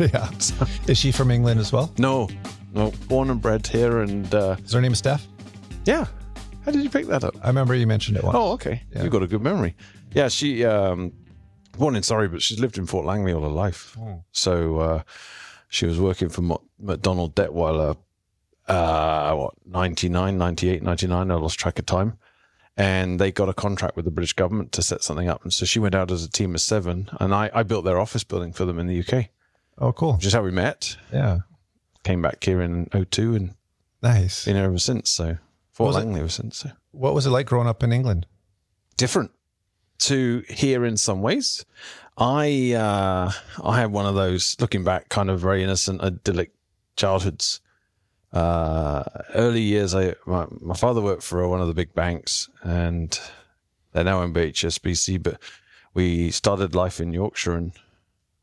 yeah. Is she from England as well? No, no, born and bred here, and uh, Is her name Steph? yeah. How did you pick that up? I remember you mentioned it once. Oh, okay. Yeah. You've got a good memory. Yeah, she um, born in Surrey, but she's lived in Fort Langley all her life. So uh, she was working for Mo- MacDonald Dettwiler, uh, what, 99, 98, 99. I lost track of time. And they got a contract with the British government to set something up. And so she went out as a team of seven. And I, I built their office building for them in the UK, Oh, cool. which is how we met. Yeah. Came back here in 02 and Nice. been here ever since. So Fort Was it- ever since. So. What was it like growing up in England? different to here in some ways. I uh, I had one of those looking back, kind of very innocent, idyllic childhoods. Uh, early years, I my, my father worked for one of the big banks, and they're now in HSBC. But we started life in Yorkshire and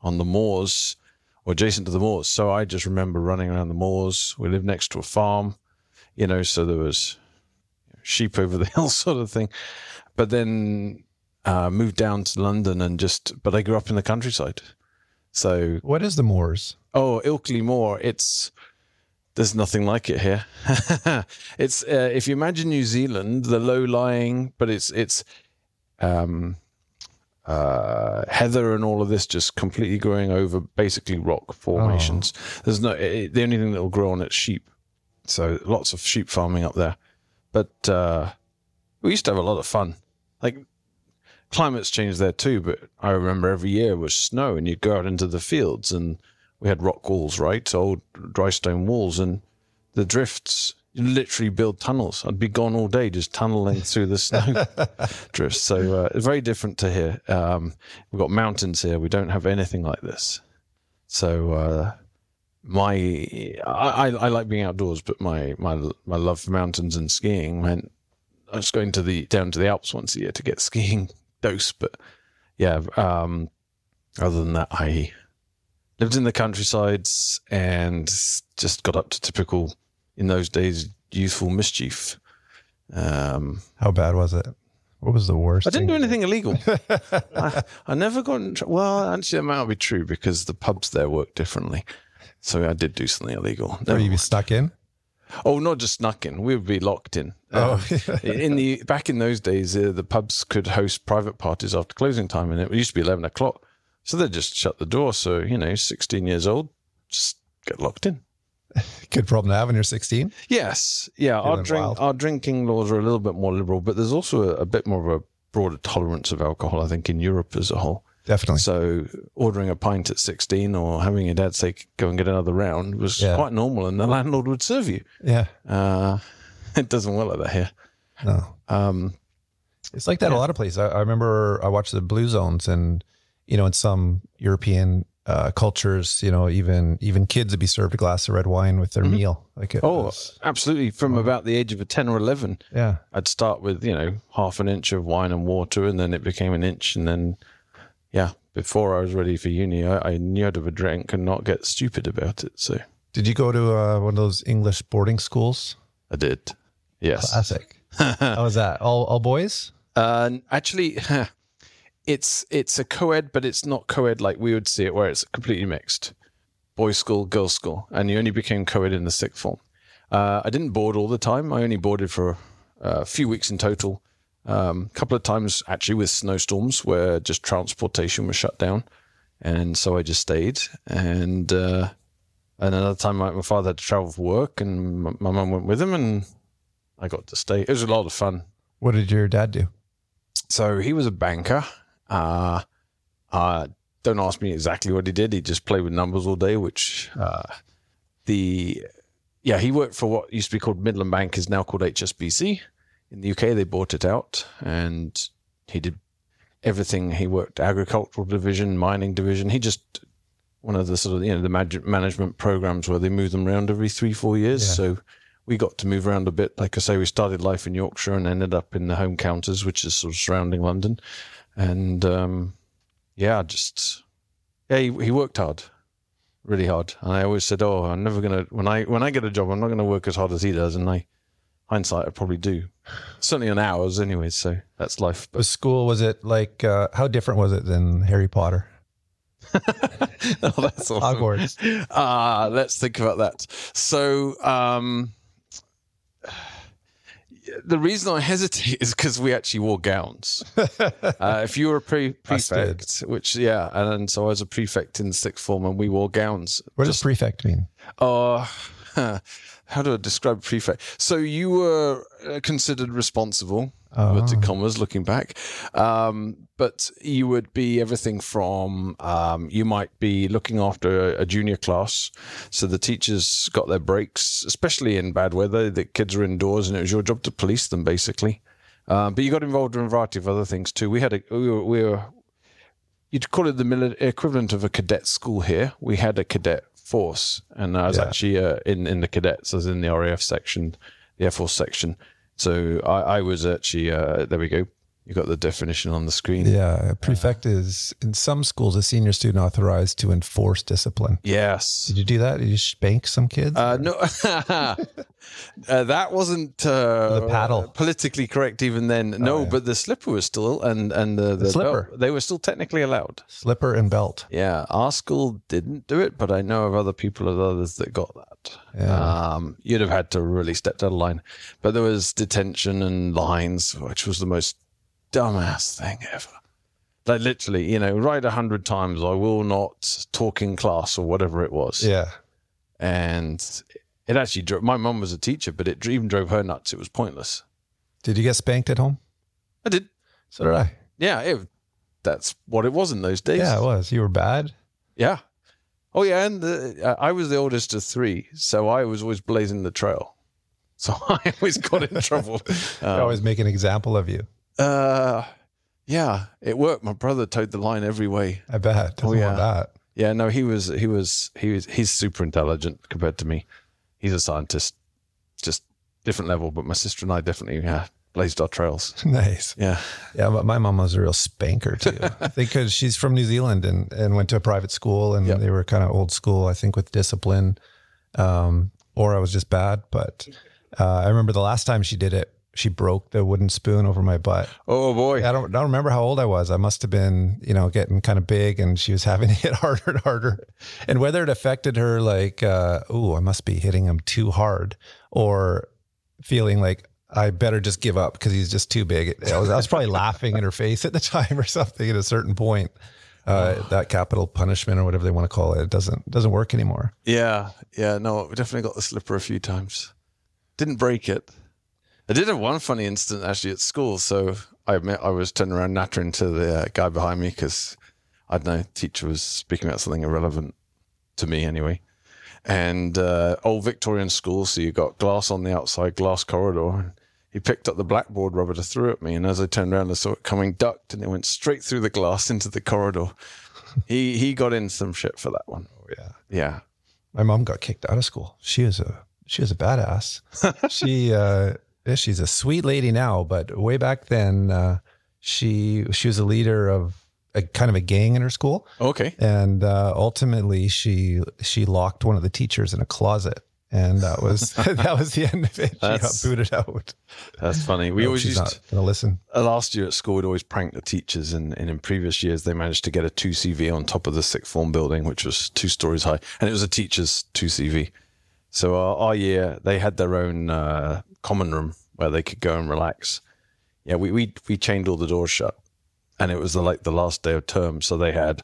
on the moors, or adjacent to the moors. So I just remember running around the moors. We lived next to a farm, you know, so there was sheep over the hill, sort of thing but then uh, moved down to London and just. But I grew up in the countryside, so What is the Moors? oh, Ilkley Moor. It's there's nothing like it here. it's uh, if you imagine New Zealand, the low lying, but it's it's um, uh, heather and all of this just completely growing over basically rock formations. There's no it, the only thing that will grow on it's sheep. So lots of sheep farming up there, but uh, we used to have a lot of fun. Like climate's changed there too, but I remember every year was snow, and you'd go out into the fields, and we had rock walls, right, old dry stone walls, and the drifts. Literally build tunnels. I'd be gone all day just tunneling through the snow drifts. So uh, it's very different to here. Um, we've got mountains here. We don't have anything like this. So uh, my I, I, I like being outdoors, but my my my love for mountains and skiing meant I was going to the down to the Alps once a year to get skiing dose. But yeah, um, other than that, I lived in the countrysides and just got up to typical in those days youthful mischief. Um, How bad was it? What was the worst? I didn't do you anything illegal. I, I never got in trouble. Well, actually, that might be true because the pubs there work differently. So I did do something illegal. Or you be stuck in? Oh, not just snuck in. We would be locked in. Oh. Uh, in the back in those days, uh, the pubs could host private parties after closing time, and it used to be eleven o'clock. So they just shut the door. So you know, sixteen years old, just get locked in. Good problem to have when you're 16. Yes, yeah. Our drink, wild. our drinking laws are a little bit more liberal, but there's also a, a bit more of a broader tolerance of alcohol. I think in Europe as a whole. Definitely. So ordering a pint at 16 or having your dad say, go and get another round was Yeah. quite normal and the landlord would serve you. Yeah. Uh, it doesn't work like that here. No. Um, It's like that a lot of places. I, I remember I watched the Blue Zones, and you know, in some European uh, cultures, you know, even even kids would be served a glass of red wine with their meal. Like, it oh, was- absolutely. From about the age of a 10 or 11, yeah, I'd start with, you know, half an inch of wine and water, and then it became an inch. And then, yeah, before I was ready for uni, I, I knew how to have a drink and not get stupid about it. So Did you go to uh, one of those English boarding schools? I did. Yes. Classic. How was that? All all boys? Uh, actually, it's it's a co-ed, but it's not co-ed like we would see it, where it's completely mixed, boys' school, girls' school, and you only became co-ed in the sixth form. Uh, I didn't board all the time. I only boarded for uh, a few weeks in total. A um, couple of times actually with snowstorms where just transportation was shut down, and so I just stayed. And uh, and another time, my, my father had to travel for work, and my, my mum went with him, and I got to stay. It was a lot of fun. What did your dad do? So he was a banker. Uh, uh, don't ask me exactly what he did. He just played with numbers all day, which uh, the yeah he worked for what used to be called Midland Bank is now called HSBC. In the UK, they bought it out, and he did everything. He worked agricultural division, mining division. He just one of the sort of you know the management programs where they move them around every three four years. Yeah. So we got to move around a bit. Like I say, we started life in Yorkshire and ended up in the home counties, which is sort of surrounding London. And um, yeah, just yeah, he, he worked hard, really hard. And I always said, "Oh, I'm never gonna when I when I get a job, I'm not gonna work as hard as he does." And I, hindsight, I probably do, certainly on hours, anyway. So that's life. But Was school was it like? Uh, how different was it than Harry Potter? oh, that's awesome. Hogwarts. Ah, let's think about that. So, um, the reason I hesitate is because we actually wore gowns. uh, if you were a pre- prefect, which yeah, and, and so I was a prefect in sixth form, and we wore gowns. What does prefect mean? Uh, how do I describe prefect? So you were uh, considered responsible, inverted commas, looking back. Um, but you would be everything from um, you might be looking after a, a junior class. So the teachers got their breaks, especially in bad weather. The kids are indoors, and it was your job to police them, basically. Um, but you got involved in a variety of other things too. We had a we were, we were you'd call it the mili- equivalent of a cadet school here. We had a cadet force, and I was Yeah. actually uh, in in the cadets, as in the RAF section, the Air Force section. So I, I was actually uh, there. We go. You got the definition on the screen. Yeah, a prefect is in some schools a senior student authorized to enforce discipline. Yes. Did you do that? Did you spank some kids? Uh, no, uh, that wasn't uh, The paddle. Oh, politically correct even then. No, but the slipper was still, and and the, the, slipper. belt, they were still technically allowed. Slipper and belt. Yeah, our school didn't do it, but I know of other people of others that got that. Um, you'd have had to really step out of line. But there was detention and lines, which was the most dumbass thing ever. Like literally, you know, write a hundred times, I will not talk in class or whatever it was. Yeah. And it actually drove, my mum was a teacher, but it even drove her nuts. It was pointless. Did you get spanked at home? I did. So did I. Yeah, it, that's what it was in those days. Yeah, it was. You were bad. Yeah. Oh yeah, and the, uh, I was the oldest of three, so I was always blazing the trail. So I always got in trouble. I Um, always make an example of you. Uh, yeah, it worked. My brother towed the line every way. I bet. Doesn't Oh, yeah. that. Yeah, no, he was he was he was he's super intelligent compared to me. He's a scientist, just different level. But my sister and I definitely yeah blazed our trails. Nice. Yeah. Yeah, but my mom was a real spanker too. I think because she's from New Zealand and, and went to a private school and Yep. they were kind of old school, I think, with discipline. Um, or I was just bad. But uh, I remember the last time she did it, she broke the wooden spoon over my butt. Oh boy. I don't, I don't remember how old I was. I must have been, you know, getting kind of big and she was having to hit harder and harder. And whether it affected her like, uh, oh, I must be hitting him too hard or feeling like I better just give up because he's just too big. I was, I was probably laughing in her face at the time or something at a certain point. Uh, that capital punishment or whatever they want to call it, it doesn't doesn't work anymore. Yeah, yeah, no, we definitely got the slipper a few times. Didn't break it. I did have one funny incident actually at school. So I admit I was turning around nattering to the uh, guy behind me because I don't know, teacher was speaking about something irrelevant to me anyway. And uh, old Victorian school, so you got glass on the outside, glass corridor. And he picked up the blackboard rubber to throw at me, and as I turned around, I saw it coming, ducked, and it went straight through the glass into the corridor. he he got in some shit for that one. Oh yeah. Yeah, My mom got kicked out of school. She was a she was a badass. she uh she's a sweet lady now, but way back then uh she she was a leader of a kind of a gang in her school. okay. And uh ultimately she she locked one of the teachers in a closet. And that was that was the end of it. She That's- got booted out. That's funny. We hope always she's used not gonna listen. uh, last year at school. We'd always prank the teachers, and, and in previous years they managed to get a two CV on top of the sixth form building, which was two stories high, and it was a teacher's two CV. So our, our year they had their own uh, common room where they could go and relax. Yeah, we we we chained all the doors shut, and it was the, like the last day of term, so they had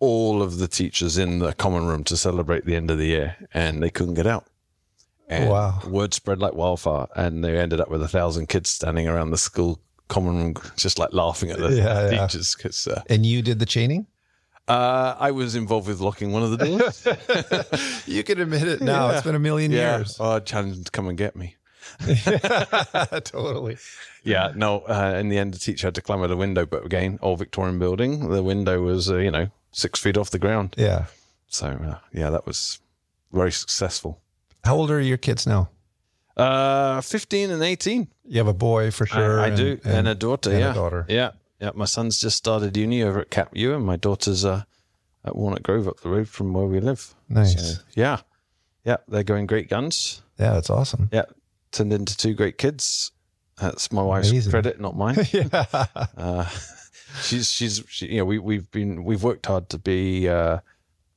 all of the teachers in the common room to celebrate the end of the year, and they couldn't get out. And Wow. word spread like wildfire, and they ended up with a thousand kids standing around the school common room, just like laughing at the Yeah, yeah. teachers. Because uh, And you did the chaining? uh, I was involved with locking one of the doors. you can admit it now. It's been a million yeah, years. oh, I challenged them to come and get me. totally. Yeah, no. Uh, in the end, the teacher had to climb out the window, but again, old Victorian building. The window was, uh, you know, six feet off the ground. Yeah. So uh, yeah, that was very successful. How old are your kids now? Uh, fifteen and eighteen. You have a boy for sure. I, I do, and, a daughter. and a yeah, daughter. Yeah, yeah. My son's just started uni over at Cap U, and my daughter's uh, at Walnut Grove up the road from where we live. Nice. So, yeah, yeah. They're going great guns. Yeah, that's awesome. Yeah, turned into two great kids. That's my wife's Amazing. credit, not mine. yeah. Uh, she's she's she, you know we we've been we've worked hard to be uh,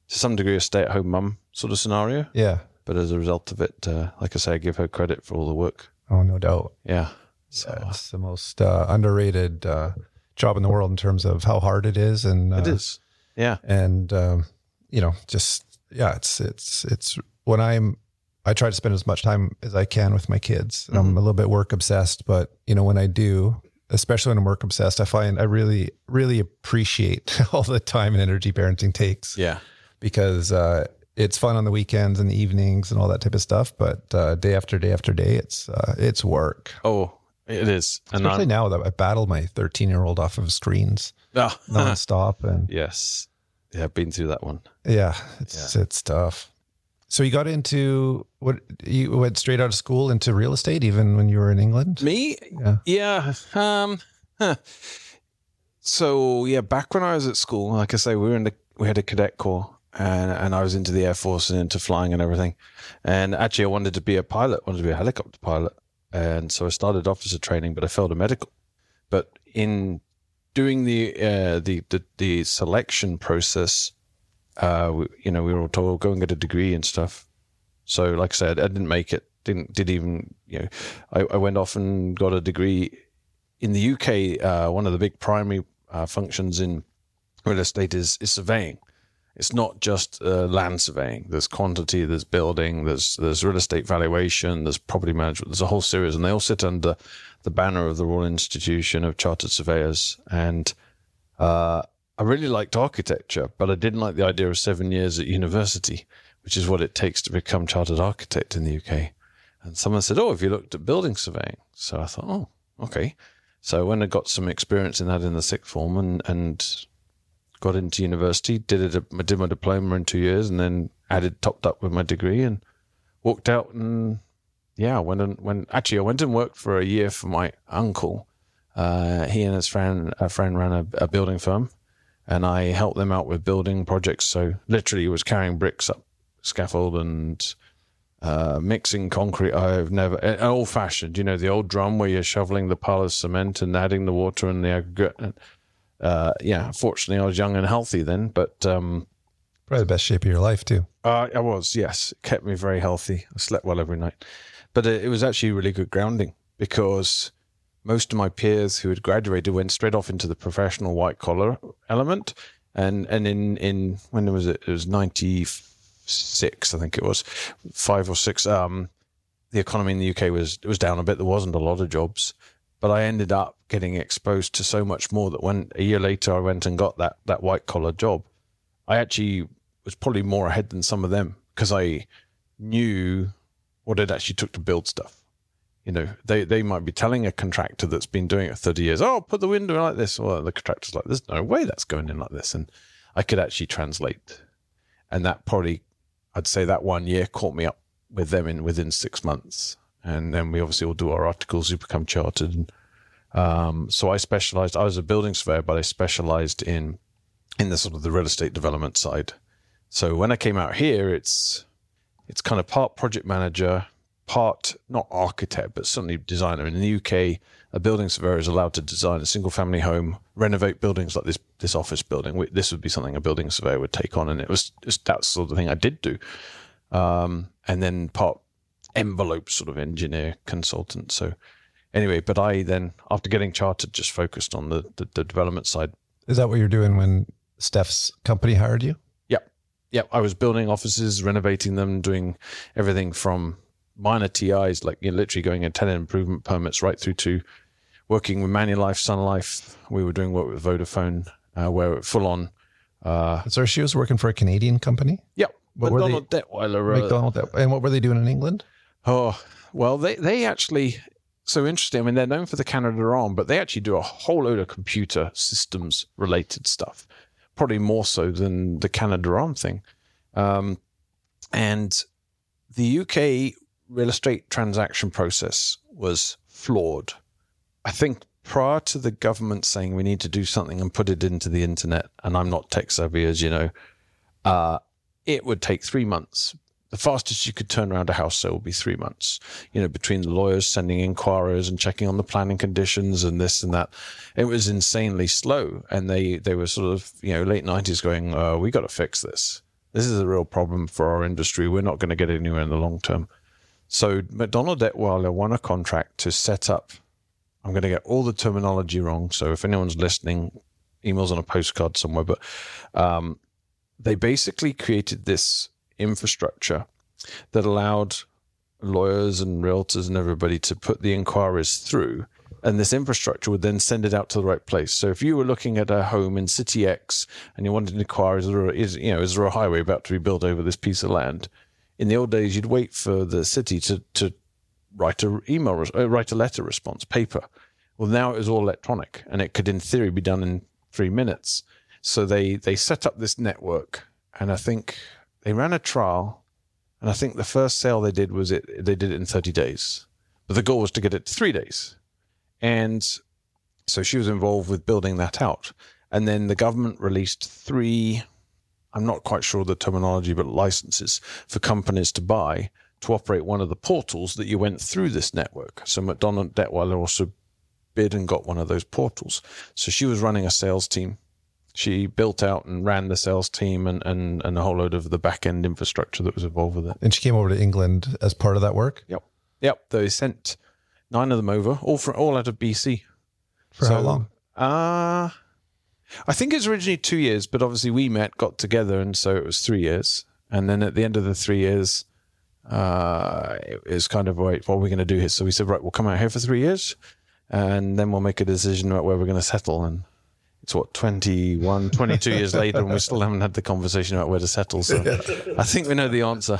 to some degree a stay at home mum sort of scenario, Yeah. but as a result of it, uh, like I say, I give her credit for all the work. Oh, no doubt. Yeah. So Yeah, it's the most uh, underrated uh, job in the world in terms of how hard it is, and uh, it is. Yeah. and um, you know, just yeah, it's it's it's when I'm I try to spend as much time as I can with my kids. And I'm a little bit work obsessed, but you know, when I do, especially when I'm work obsessed, I find I really really appreciate all the time and energy parenting takes Yeah. because uh, it's fun on the weekends and the evenings and all that type of stuff. But uh, day after day after day, it's uh, it's work. Oh, it is. And Especially I'm, now that I battle my 13 year old off of screens Ah, nonstop, and yes. Yeah, I've been through that one. yeah, it's it's tough. So you got into what you went straight out of school into real estate, even when you were in England. Me? Yeah. Yeah. Um, huh. So yeah, back when I was at school, like I say, we were in the we had a cadet corps, and and I was into the air force and into flying and everything. And actually, I wanted to be a pilot, wanted to be a helicopter pilot, and so I started officer training, but I failed a medical. But in doing the uh, the, the the selection process, uh, we, you know, we were all told go and get a degree and stuff. So, like I said, I didn't make it. Didn't did even you know, I, I went off and got a degree in the UK. Uh, one of the big primary uh, functions in real estate is is surveying. It's not just uh, land surveying. There's quantity, there's building, there's there's real estate valuation, there's property management. There's a whole series, and they all sit under the banner of the Royal Institution of Chartered Surveyors. And uh, I really liked architecture, but I didn't like the idea of seven years at university, which is what it takes to become chartered architect in the UK. And someone said, "Oh, have you looked at building surveying?" So I thought, "Oh, okay." So when I got some experience in that in the sixth form and and got into university, did it, I did my diploma in two years, and then added topped up with my degree and walked out and yeah, went and when actually I went and worked for a year for my uncle. Uh, he and his friend a friend ran a, a building firm, and I helped them out with building projects. So literally, was carrying bricks up scaffold and uh, mixing concrete. I've never old fashioned, you know, the old drum where you're shoveling the pile of cement and adding the water and the aggregate. Uh, yeah, fortunately, I was young and healthy then, but um, Probably the best shape of your life too. uh, I was, yes. It kept me very healthy. I slept well every night. But it, it was actually really good grounding because most of my peers who had graduated went straight off into the professional white collar element. And and in, in when was it? It was 96, I think it was, five or six. Um, the economy in the UK was it was down a bit. There wasn't a lot of jobs. But I ended up getting exposed to so much more that when a year later I went and got that that white collar job, I actually was probably more ahead than some of them because I knew what it actually took to build stuff. You know, they, they might be telling a contractor that's been doing it 30 years, oh, put the window in like this. Or the contractor's like, there's no way that's going in like this. And I could actually translate. And that probably, I'd say that one year caught me up with them in within six months. And then we obviously all do our articles, we become chartered. And um, so I specialized, I was a building surveyor, but I specialized in in the sort of the real estate development side. So when I came out here, it's it's kind of part project manager, part not architect, but certainly designer. In the UK, a building surveyor is allowed to design a single family home, renovate buildings like this this office building. This would be something a building surveyor would take on, and it was just that sort of thing I did do. Um, and then part envelope sort of engineer consultant. So anyway, but I then after getting chartered, just focused on the the, the development side Is that what you're doing when Steph's company hired you? Yep. Yep. I was building offices, renovating them, doing everything from minor TIs, like you know, literally going in tenant improvement permits, right through to working with Manulife, Sun Life. We were doing work with Vodafone, uh, where full on. Uh, So she was working for a Canadian company, yep. What were MacDonald Dettwiler. uh, MacDonald. And what were they doing in England? Oh, well, they, they actually, so interesting. I mean, they're known for the Canadarm, but they actually do a whole load of computer systems related stuff, probably more so than the Canadarm thing. Um, and the UK real estate transaction process was flawed. I think prior to the government saying we need to do something and put it into the internet, and I'm not tech savvy, as you know, uh, it would take three months the fastest you could turn around a house sale would be three months. You know, between the lawyers sending inquiries and checking on the planning conditions and this and that, it was insanely slow. And they they were sort of you know late nineties going, uh, we got to fix this. This is a real problem for our industry. We're not going to get anywhere in the long term. So MacDonald Dettwiler won a contract to set up. I'm going to get all the terminology wrong. So if anyone's listening, emails on a postcard somewhere. But um, they basically created this infrastructure that allowed lawyers and realtors and everybody to put the inquiries through and this infrastructure would then send it out to the right place. So if you were looking at a home in City X and you wanted to inquire, is is, you know, is there a highway about to be built over this piece of land? In the old days, you'd wait for the city to, to write a email, uh, write a letter response, paper. Well, now it was all electronic and it could, in theory, be done in three minutes. So they, they set up this network and I think they ran a trial and I think the first sale they did was it, they did it in 30 days. But the goal was to get it to three days. And so she was involved with building that out. And then the government released three, I'm not quite sure the terminology, but licenses for companies to buy to operate one of the portals that you went through this network. So MacDonald Dettwiler also bid and got one of those portals. So she was running a sales team. She built out and ran the sales team and, and, and a whole load of the back end infrastructure that was involved with it. And she came over to England as part of that work? Yep. Yep. They sent nine of them over, all from all out of BC. For so, how long? Uh I think it's originally two years, but obviously we met, got together, and so it was three years. And then at the end of the three years, uh, it was kind of wait, what are we going to do here? So we said, right, we'll come out here for three years, and then we'll make a decision about where we're going to settle. And it's what 21, 22 years later, and we still haven't had the conversation about where to settle. So I think we know the answer.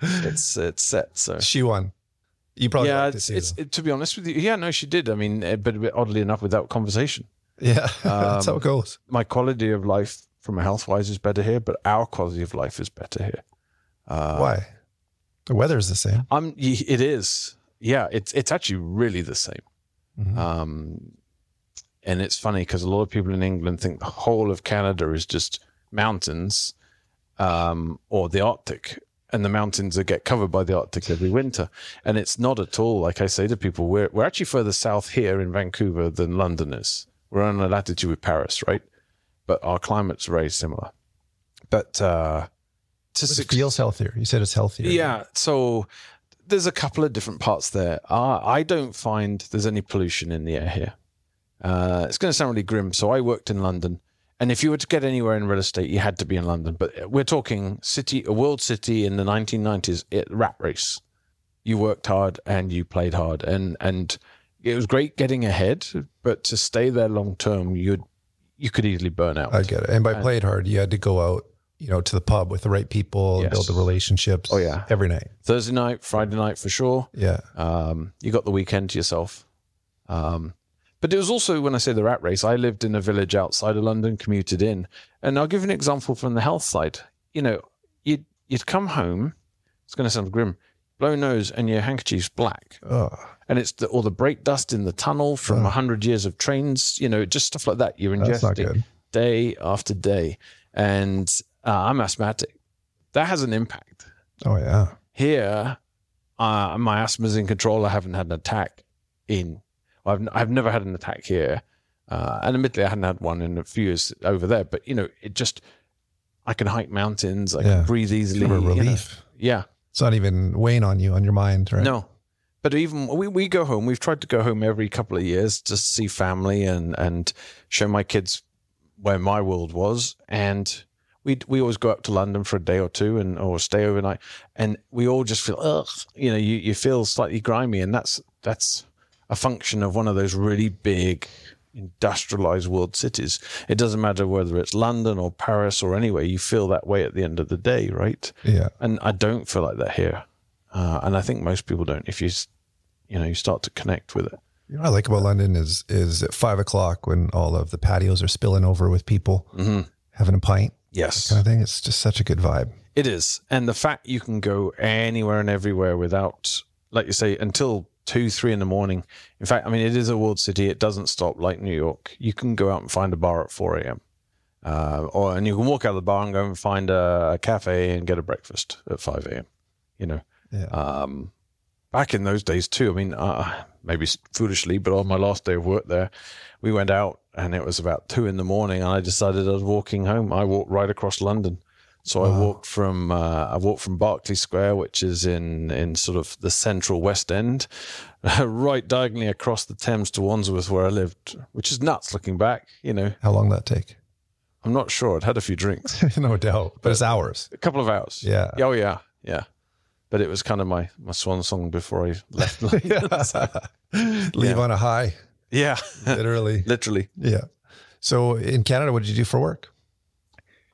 It's it's set. So she won. You probably yeah. To it's, it's it, to be honest with you. Yeah, no, she did. I mean, eh, but oddly enough, without conversation. Yeah, that's um, how it goes. My quality of life, from a health wise, is better here, but our quality of life is better here. Uh, Why? The weather is the same. Um, it is. Yeah, it's it's actually really the same. Mm-hmm. Um, and it's funny because a lot of people in England think the whole of Canada is just mountains, um, or the Arctic, and the mountains that get covered by the Arctic every winter. And it's not at all like I say to people, we're we're actually further south here in Vancouver than London is. We're on a latitude with Paris, right? But our climate's very similar. But uh to six, it feels healthier. You said it's healthier. Yeah. So there's a couple of different parts there. Uh, I don't find there's any pollution in the air here. Uh, it's going to sound really grim. So I worked in London and if you were to get anywhere in real estate, you had to be in London. But we're talking city, a world city in the 1990s, it, rat race. You worked hard and you played hard, and and it was great getting ahead. But to stay there long term, you'd you could easily burn out. I get it. And by and, played hard, you had to go out, you know, to the pub with the right people, yes. build the relationships. Oh yeah, every night. Thursday night, Friday night for sure. Yeah. Um, you got the weekend to yourself. Um, but it was also when I say the rat race, I lived in a village outside of London, commuted in, and I'll give an example from the health side. You know, you'd you'd come home. It's going to sound grim. Blow nose and your handkerchief's black. Oh. And it's the, or the brake dust in the tunnel from a oh. hundred years of trains. You know, just stuff like that. You're ingesting day after day, and uh, I'm asthmatic. That has an impact. Oh yeah. Here, uh, my asthma's in control. I haven't had an attack in I've I've never had an attack here, uh, and admittedly, I hadn't had one in a few years over there. But you know, it just I can hike mountains. I yeah. can breathe easily. a relief. You know? Yeah, it's not even weighing on you on your mind, right? No, but even we, we go home. We've tried to go home every couple of years to see family and and show my kids where my world was. And we we always go up to London for a day or two and or stay overnight. And we all just feel ugh, you know, you, you feel slightly grimy, and that's that's a function of one of those really big industrialized world cities. It doesn't matter whether it's London or Paris or anywhere, you feel that way at the end of the day, right? Yeah. And I don't feel like that here. Uh, and I think most people don't. If you, you know, you start to connect with it. You know what I like about London is is at five o'clock when all of the patios are spilling over with people mm-hmm. having a pint. Yes, kind of thing. It's just such a good vibe. It is, and the fact you can go anywhere and everywhere without, like you say, until two, three in the morning. In fact, I mean, it is a world city. It doesn't stop like New York. You can go out and find a bar at 4 a.m. Uh, or and you can walk out of the bar and go and find a, a, cafe and get a breakfast at 5 a.m. you know. Yeah. Um, back in those days too. I mean, uh, maybe foolishly, but on my last day of work there, we went out and it was about two in the morning, and I decided I was walking home. I walked right across London. So I walked from uh, I walked from Berkeley Square, which is in in sort of the central West End, right diagonally across the Thames to Wandsworth, where I lived, which is nuts looking back. You know, How long that take? I'm not sure. I'd had a few drinks, no doubt, but it's hours. a couple of hours. Yeah. Oh yeah, yeah. But it was kind of my my swan song before I left. London. So, Leave Yeah. on a high, yeah, literally. literally. yeah. So in Canada, what did you do for work?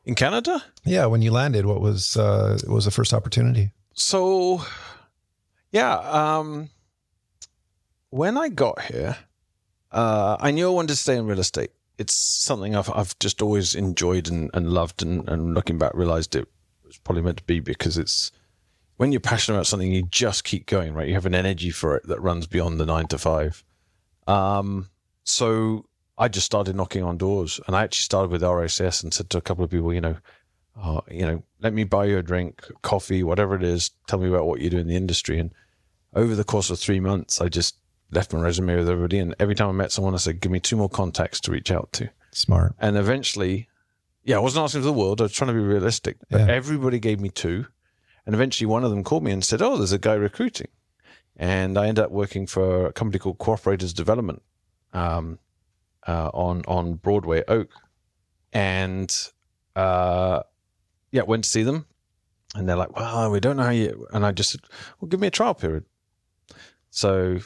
In Canada, Yeah, when you landed, what was uh, what was the first opportunity? so yeah. Um, when I got here, uh, I knew I wanted to stay in real estate. It's something I've I've just always enjoyed and, and loved, and, and looking back, realized it was probably meant to be because it's when you're passionate about something, you just keep going, right? You have an energy for it that runs beyond the nine to five. Um, so I just started knocking on doors, and I actually started with RSS and said to a couple of people, you know, uh, you know, let me buy you a drink, coffee, whatever it is. Tell me about what you do in the industry. And over the course of three months, I just left my resume with everybody, and every time I met someone, I said, "Give me two more contacts to reach out to." Smart. And eventually, yeah, I wasn't asking for the world. I was trying to be realistic, but Yeah. everybody gave me two. And eventually, one of them called me and said, "Oh, there's a guy recruiting," and I ended up working for a company called Cooperators Development um, uh, on on Broadway Oak, and uh, yeah, went to see them, and they're like, "Well, we don't know how you," and I just said, "Well, give me a trial period." So,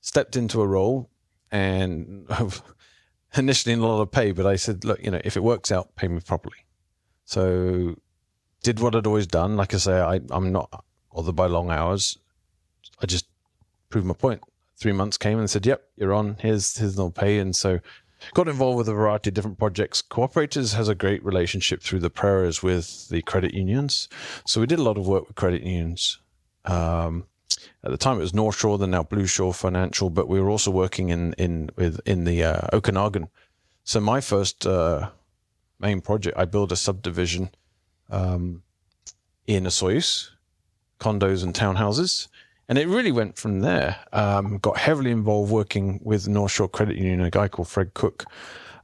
stepped into a role, and initially in a lot of pay, but I said, "Look, you know, if it works out, pay me properly." So, did what I'd always done. Like I say, I, I'm not bothered by long hours. I just proved my point. Three months came and said, "Yep, you're on. Here's here's no pay." And so, got involved with a variety of different projects. Cooperators has a great relationship through the prayers with the credit unions. So we did a lot of work with credit unions. Um, at the time, it was North Shore, then now Blue Shore Financial, but we were also working in in with in the uh, Okanagan. So my first uh, main project, I built a subdivision um, in Osoyoos, condos and townhouses. And it really went from there. Um, got heavily involved working with North Shore Credit Union. A guy called Fred Cook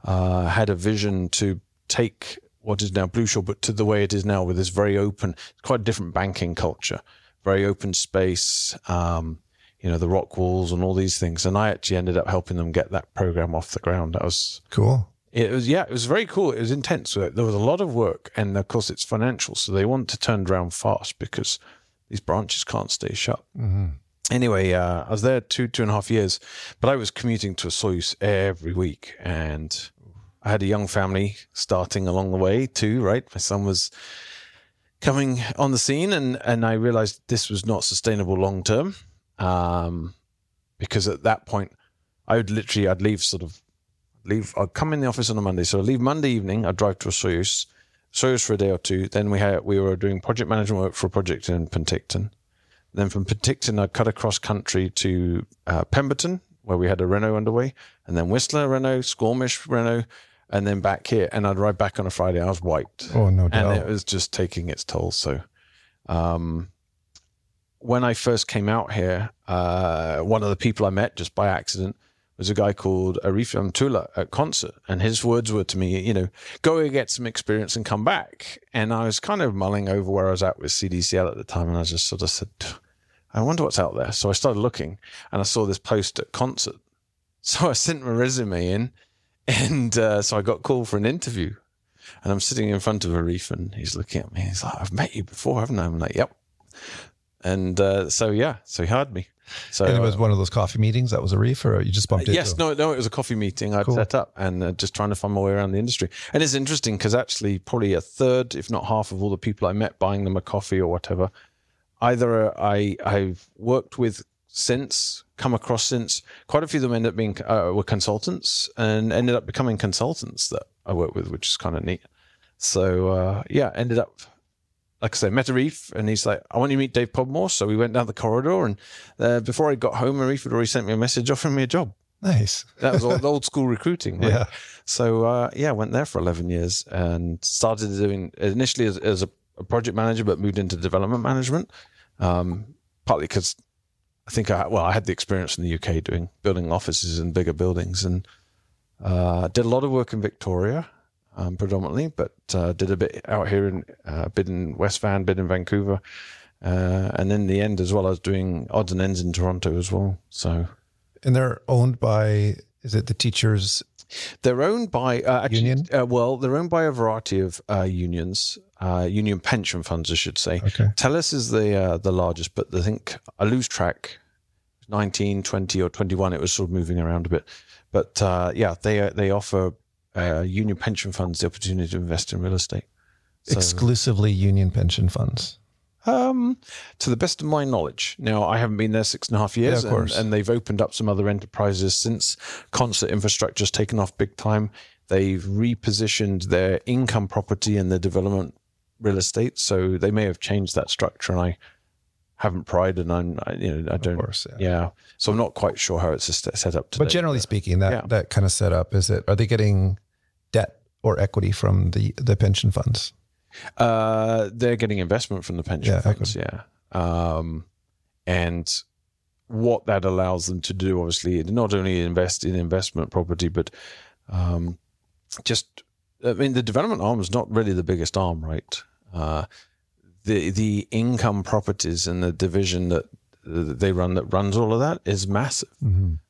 uh, had a vision to take what is now Blue Shore, but to the way it is now, with this very open, quite different banking culture, very open space. Um, you know the rock walls and all these things. And I actually ended up helping them get that program off the ground. That was Cool. It was yeah, it was very cool. It was intense. There was a lot of work, and of course, it's financial, so they want to turn around fast because these branches can't stay shut. hmm Anyway, uh, I was there two two and a half years, but I was commuting to Osoyoos every week, and I had a young family starting along the way too. Right, my son was coming on the scene, and and I realized this was not sustainable long term, um, because at that point, I would literally I'd leave sort of leave. I'd come in the office on a Monday, so I'd leave Monday evening. I'd drive to a Soyuz, Osoyoos for a day or two. Then we had we were doing project management work for a project in Penticton. Then from Penticton, I'd cut across country to uh, Pemberton, where we had a Renault underway, and then Whistler Renault, Squamish Renault, and then back here. And I'd ride back on a Friday. I was wiped Oh no and doubt. it was just taking its toll. So, um, when I first came out here, uh, one of the people I met just by accident was a guy called Arif Amtula at concert, and his words were to me, you know, go and get some experience and come back. And I was kind of mulling over where I was at with CDCL at the time, and I just sort of said, I wonder what's out there. So I started looking, and I saw this post at concert. So I sent my resume in, and uh, so I got called for an interview. And I'm sitting in front of Arif and he's looking at me. He's like, I've met you before, haven't I? I'm like, yep. And uh, so, yeah, so he hired me. So and it was uh, one of those coffee meetings that was Arif, or you just bumped into yes, no, no, it was a coffee meeting I'd Cool. set up and uh, just trying to find my way around the industry. And it's interesting because actually, probably a third, if not half, of all the people I met buying them a coffee or whatever, either I I've worked with since, come across since. Quite a few of them ended up being uh, were consultants and ended up becoming consultants that I work with, which is kind of neat. So uh, yeah, ended up like I said, met Arif, and he's like, "I want you to meet Dave Podmore." So we went down the corridor, and uh, before I got home, Arif had already sent me a message offering me a job. Nice. That was old, old school recruiting. Right? Yeah. So uh, yeah, went there for eleven years and started doing initially as, as a, a project manager, but moved into development management. Um, partly because I think I well I had the experience in the UK doing building offices in bigger buildings and uh, did a lot of work in Victoria um, predominantly, but uh, did a bit out here in uh, bit in West Van, bit in Vancouver, uh, and in the end as well as doing odds and ends in Toronto as well. So And they're owned by, is it the teachers? they're owned by uh, actually, Union? Uh, well, they're owned by a variety of uh, unions, uh, union pension funds, I should say. Okay. Telus is the uh, the largest, but I think I lose track. 19, 20, or 21, it was sort of moving around a bit. But uh, yeah, they they offer uh, union pension funds the opportunity to invest in real estate. So, Exclusively union pension funds. um, to the best of my knowledge. Now, I haven't been there six and a half years, Yeah. And, and they've opened up some other enterprises since concert infrastructure's taken off big time. They've repositioned their income property and their development real estate, so they may have changed that structure. And I haven't pried, and I'm, I, you know, I don't. Course. Yeah. Yeah, so I'm not quite sure how it's set up today. But generally speaking, that, Yeah. that kind of setup, is it, are they getting debt or equity from the, the pension funds? Uh, they're getting investment from the pension Yeah, funds, yeah. Um, and what that allows them to do, obviously, not only invest in investment property, but um, just, I mean, the development arm is not really the biggest arm, right? Uh, the the income properties and the division that they run that runs all of that is massive.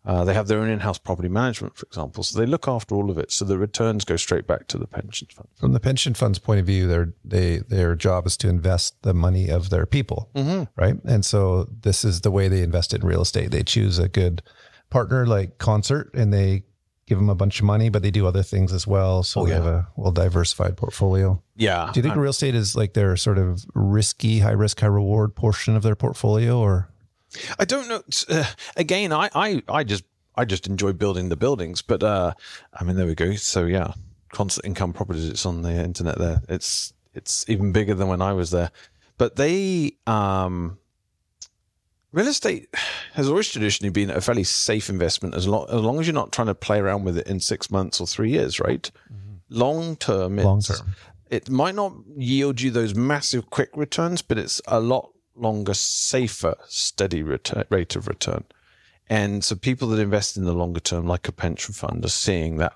Uh, they have their own in-house property management, for example, so they look after all of it. So the returns go straight back to the pension fund. From the pension fund's point of view, their they their job is to invest the money of their people, right? And so this is the way they invest in real estate. They choose a good partner like Concert, and they give them a bunch of money, but they do other things as well. So they yeah. have a well diversified portfolio. Yeah. Do you think real estate is like their sort of risky, high risk, high reward portion of their portfolio, or I don't know. Uh, again, I, I, I just I just enjoy building the buildings, but uh, I mean, there we go. So yeah, Concert income properties. It's on the internet there. It's it's even bigger than when I was there. But they um, real estate has always traditionally been a fairly safe investment as long as long as you're not trying to play around with it in six months or three years, right? Long term, long term? it might not yield you those massive quick returns, but it's a lot longer, safer, steady return, rate of return. And so people that invest in the longer term, like a pension fund, are seeing that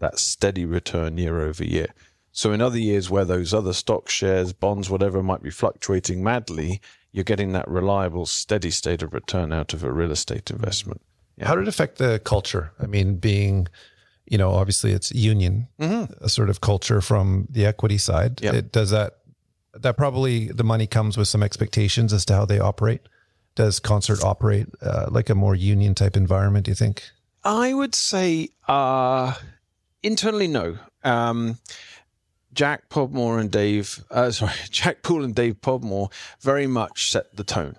that steady return year over year. So in other years where those other stocks, shares, bonds, whatever might be fluctuating madly, you're getting that reliable, steady state of return out of a real estate investment. How did it affect the culture? I mean, being, you know, obviously it's union, mm-hmm. a sort of culture from the equity side. Yep. It, does that, that probably the money comes with some expectations as to how they operate. Does concert operate uh, like a more union type environment? Do you think? I would say uh, internally, no. Um, Jack Podmore and Dave, uh, sorry, Jack Poole and Dave Podmore very much set the tone.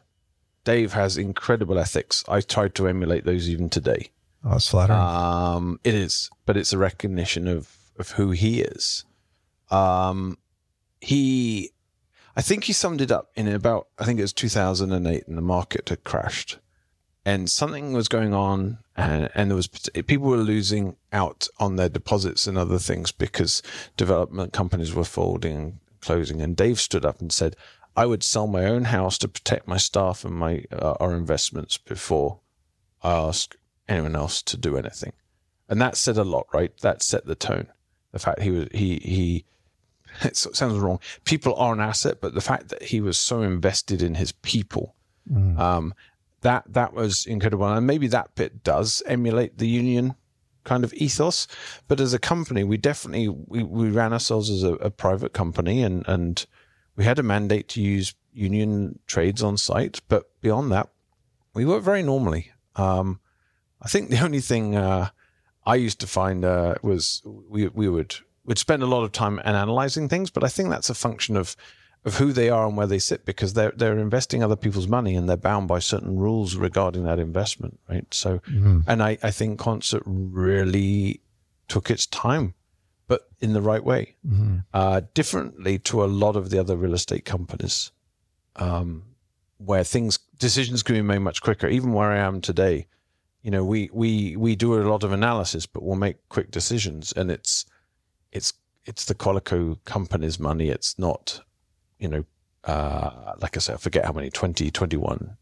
Dave has incredible ethics. I tried to emulate those even today. Oh, it's flattering. Um, it is, but it's a recognition of of who he is. Um, he, I think he summed it up in about I think it was 2008, and the market had crashed, and something was going on, and and there was people were losing out on their deposits and other things because development companies were folding, and closing, and Dave stood up and said. I would sell my own house to protect my staff and my uh, our investments before I ask anyone else to do anything. And that said a lot, right? That set the tone. The fact he was he he it sounds wrong. People are an asset, but the fact that he was so invested in his people, um, that that was incredible. And maybe that bit does emulate the union kind of ethos. But as a company, we definitely we, we ran ourselves as a, a private company and and we had a mandate to use union trades on site. But beyond that, we work very normally. Um, I think the only thing uh, I used to find uh, was we we would would spend a lot of time and analyzing things, but I think that's a function of of who they are and where they sit because they're they're investing other people's money and they're bound by certain rules regarding that investment, right? So, and I I think concert really took its time, but in the right way, uh, differently to a lot of the other real estate companies um, where things decisions can be made much quicker. Even where I am today, you know, we we we do a lot of analysis, but we'll make quick decisions, and it's it's it's the Qualico company's money. It's not, you know, uh, like I said, I forget how many 20, 21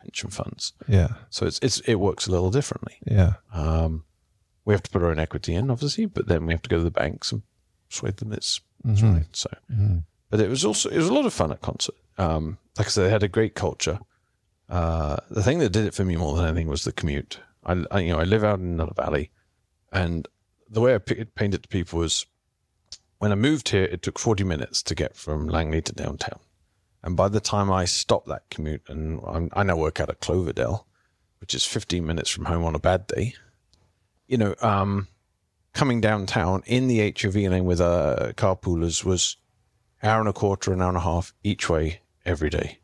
pension funds. Yeah. So it's it's it works a little differently. Yeah. Um, we have to put our own equity in, obviously, but then we have to go to the banks and persuade them it's, it's Mhm. right. So, Mhm. but it was also it was a lot of fun at concert. Um, like I said, they had a great culture. Uh, the thing that did it for me more than anything was the commute. I, I you know I live out in another valley, and the way I p- painted to people was when I moved here, it took forty minutes to get from Langley to downtown, and by the time I stopped that commute, and I'm, I now work out at Cloverdale, which is fifteen minutes from home on a bad day. You know, um, coming downtown in the HOV lane with uh, carpoolers was hour and a quarter, an hour and a half each way every day.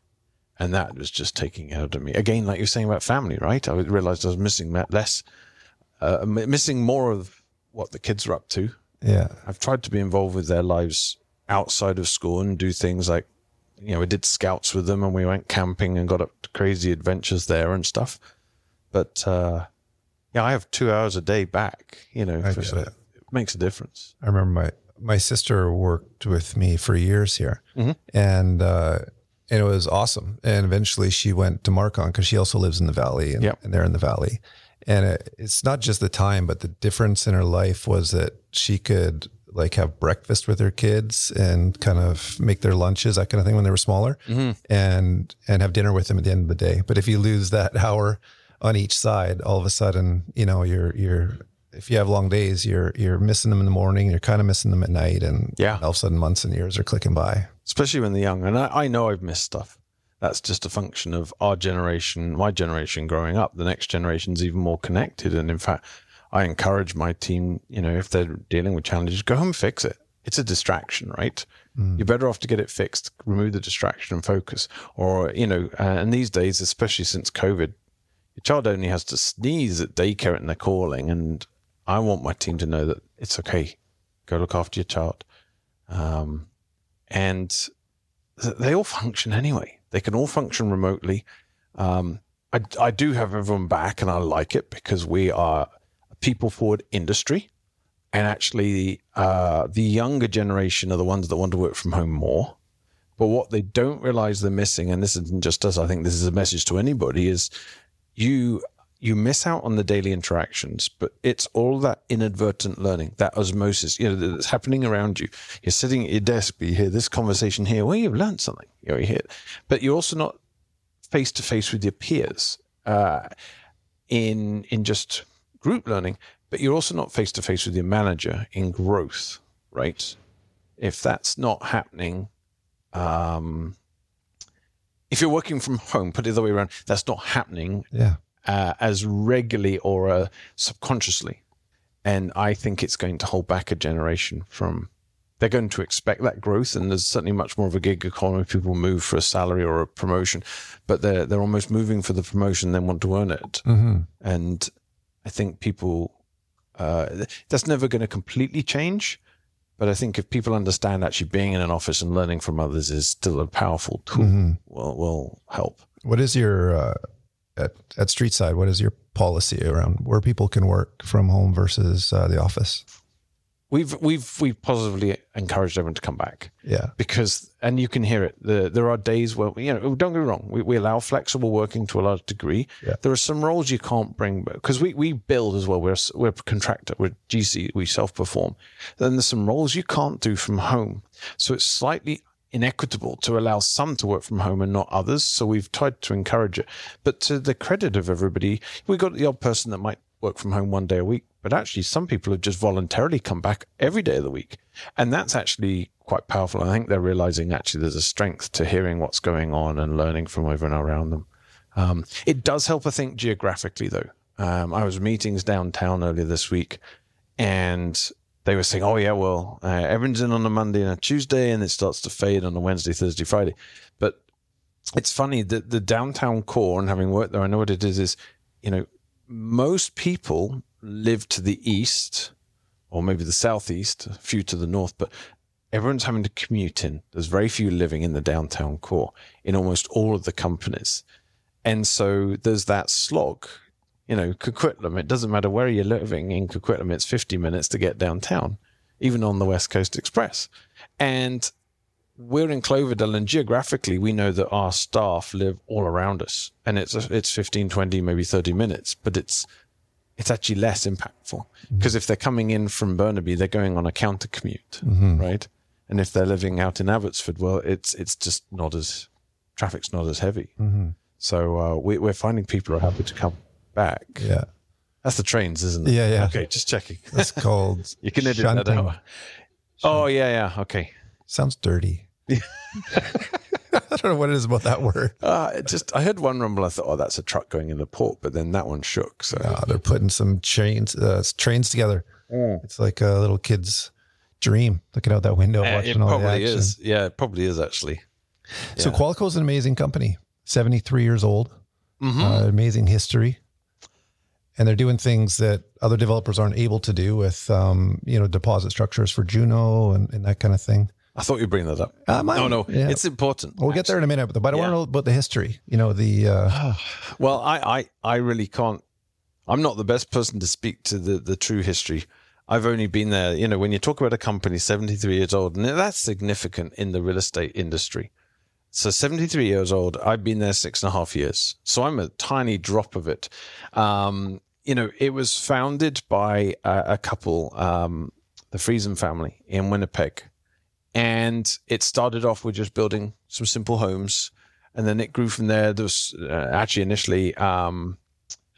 And that was just taking out of me. Again, like you're saying about family, right? I realized I was missing that less, uh, missing more of what the kids were up to. Yeah. I've tried to be involved with their lives outside of school and do things like, you know, we did scouts with them and we went camping and got up to crazy adventures there and stuff. But, uh, yeah, I have two hours a day back, you know, for- it. it makes a difference. I remember my my sister worked with me for years here, Mhm. and uh, and it was awesome. And eventually, she went to Marcon because she also lives in the valley, and, Yep. and they're in the valley. And it, it's not just the time, but the difference in her life was that she could like have breakfast with her kids and kind of make their lunches, that kind of thing, when they were smaller, mm-hmm. and and have dinner with them at the end of the day. But if you lose that hour on each side, all of a sudden, you know, you're you're if you have long days, you're you're missing them in the morning, you're kind of missing them at night, and Yeah. all of a sudden months and years are clicking by. especially when they're young. And I, I know I've missed stuff. That's just a function of our generation, my generation growing up. The next generation's even more connected. And in fact, I encourage my team, you know, if they're dealing with challenges, go home and fix it. It's a distraction, right? You're better off to get it fixed, remove the distraction and focus. Or, you know, uh, and these days, especially since COVID, your child only has to sneeze at daycare and they're calling. And I want my team to know that it's okay. Go look after your child. Um, and they all function anyway. They can all function remotely. Um, I, I do have everyone back, and I like it because we are a people forward industry, and actually, uh, the younger generation are the ones that want to work from home more. But what they don't realize they're missing, and this isn't just us, I think this is a message to anybody, is you you miss out on the daily interactions, but it's all that inadvertent learning, that osmosis, you know, that's happening around you. You're sitting at your desk, but you hear this conversation here. Well, you've learned something. You know, you hear, but you're also not face to face with your peers uh, in in just group learning, but you're also not face to face with your manager in growth, right? If that's not happening, um, if you're working from home, put it the other way around, that's not happening Yeah. Uh, as regularly or uh, subconsciously. And I think it's going to hold back a generation from. They're going to expect that growth, and there's certainly much more of a gig economy. People move for a salary or a promotion, but they're they're almost moving for the promotion, then want to earn it. hmm And I think people, uh, that's never going to completely change. But I think if people understand actually being in an office and learning from others is still a powerful tool, hmm will will help. What is your uh, at at Streetside? What is your policy around where people can work from home versus uh, the office? We've we've we've positively encouraged everyone to come back Yeah. because, and you can hear it. The, there are days where you know, don't get me wrong. We, we allow flexible working to a large degree. Yeah. There are some roles you can't bring because we we build as well. We're we're a contractor. We're GC. We self perform. Then there's some roles you can't do from home. So it's slightly inequitable to allow some to work from home and not others. So we've tried to encourage it. But to the credit of everybody, we got the odd person that might work from home one day a week. But actually, some people have just voluntarily come back every day of the week. And that's actually quite powerful. I think they're realizing actually there's a strength to hearing what's going on and learning from over and around them. Um, it does help, I think, geographically, though. Um, I was meetings downtown earlier this week, and they were saying, "Oh yeah, well, uh, everyone's in on a Monday and a Tuesday, and it starts to fade on a Wednesday, Thursday, Friday." But it's funny that the downtown core, and having worked there, I know what it is. Is you know, most people live to the east, or maybe the southeast, a few to the north, but everyone's having to commute in. There's very few living in the downtown core in almost all of the companies. And so there's that slog. You know, Coquitlam, it doesn't matter where you're living in Coquitlam, it's 50 minutes to get downtown, even on the West Coast Express. And we're in Cloverdale, and geographically, we know that our staff live all around us, and it's it's 15, 20, maybe 30 minutes, but it's it's actually less impactful mm-hmm. because if they're coming in from Burnaby, they're going on a counter commute, mm-hmm. right? And if they're living out in Abbotsford, well, it's it's just not as traffic's not as heavy. Mm-hmm. So uh, we, we're finding people are happy to come back. Yeah. That's the trains, isn't it? Yeah, yeah. Okay, just checking. That's called You can edit that shunting. out. Oh yeah, yeah. Okay. Sounds dirty. I don't know what it is about that word. Uh, it just I heard one rumble. I thought, oh, that's a truck going in the port, but then that one shook. So they're putting some trains uh, trains together. It's like a little kid's dream looking out that window Uh, it watching all the probably action. is. Yeah, it probably is actually. So Yeah. Qualico is an amazing company. 73 years old, Mm-hmm. uh, amazing history. And they're doing things that other developers aren't able to do with, um, you know, deposit structures for Juno and, and that kind of thing. I thought you'd bring that up. Mine- no, no, yeah. it's important. We'll get there in a minute, but I want to know about the history. You know, the uh, Well, I, I, I really can't. I'm not the best person to speak to the, the true history. I've only been there. You know, when you talk about a company 73 years old, and that's significant in the real estate industry. So 73 years old, I've been there six and a half years. So I'm a tiny drop of it. Um, you know, it was founded by a, a couple, um, the Friesen family in Winnipeg. And it started off with just building some simple homes. And then it grew from there. There was uh, actually initially um,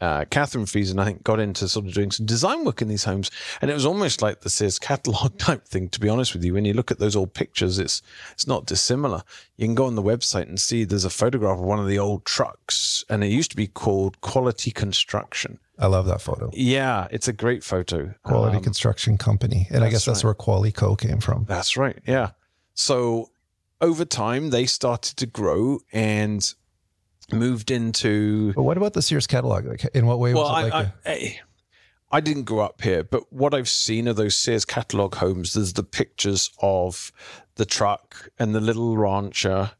uh, Catherine Friesen, I think, got into sort of doing some design work in these homes. And it was almost like the Sears catalog type thing, to be honest with you. When you look at those old pictures, it's it's not dissimilar. You can go on the website and see there's a photograph of one of the old trucks, and it used to be called Quality Construction. I love that photo. Yeah, it's a great photo. Quality Um, Construction Company. And I guess that's that's where Qualico came from. That's right. Yeah. So over time, they started to grow and moved into. But what about the Sears catalog? Like, in what way Well, was I, it like I, a- I, I didn't grow up here, but what I've seen of those Sears catalog homes, there's the pictures of the truck and the little rancher,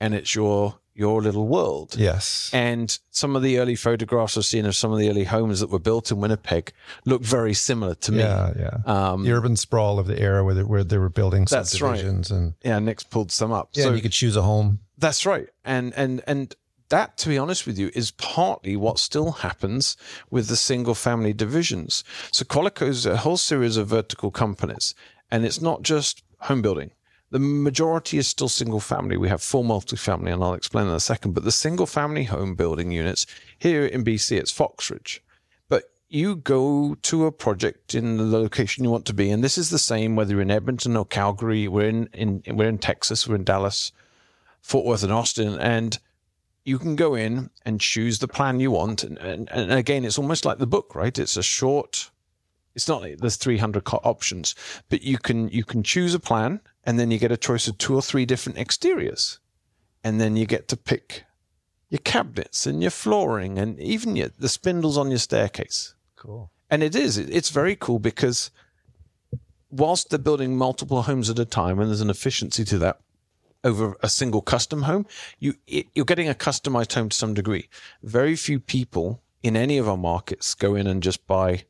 and it's your your little world. yes. And some of the early photographs I've seen of some of the early homes that were built in Winnipeg look very similar to me. Yeah, yeah. Um, the urban sprawl of the era where they, where they were building That's right. and yeah, Nick's pulled some up. yeah, so you could choose a home. That's right. And and and that to be honest with you is partly what still happens with the single family divisions. So Qualico is a whole series of vertical companies and it's not just home building. The majority is still single family. We have full multifamily, and I'll explain in a second. But the single family home building units here in BC, it's Foxridge. But you go to a project in the location you want to be, and this is the same whether you're in Edmonton or Calgary. We're in, in we're in Texas, we're in Dallas, Fort Worth, and Austin, and you can go in and choose the plan you want. And, and, and again, it's almost like the book, right? It's a short. It's not like there's 300 co- options, but you can you can choose a plan, and then you get a choice of two or three different exteriors, and then you get to pick your cabinets and your flooring and even your, the spindles on your staircase. Cool. And it is. It's very cool because whilst they're building multiple homes at a time, and there's an efficiency to that over a single custom home, You you're getting a customized home to some degree. Very few people in any of our markets go in and just buy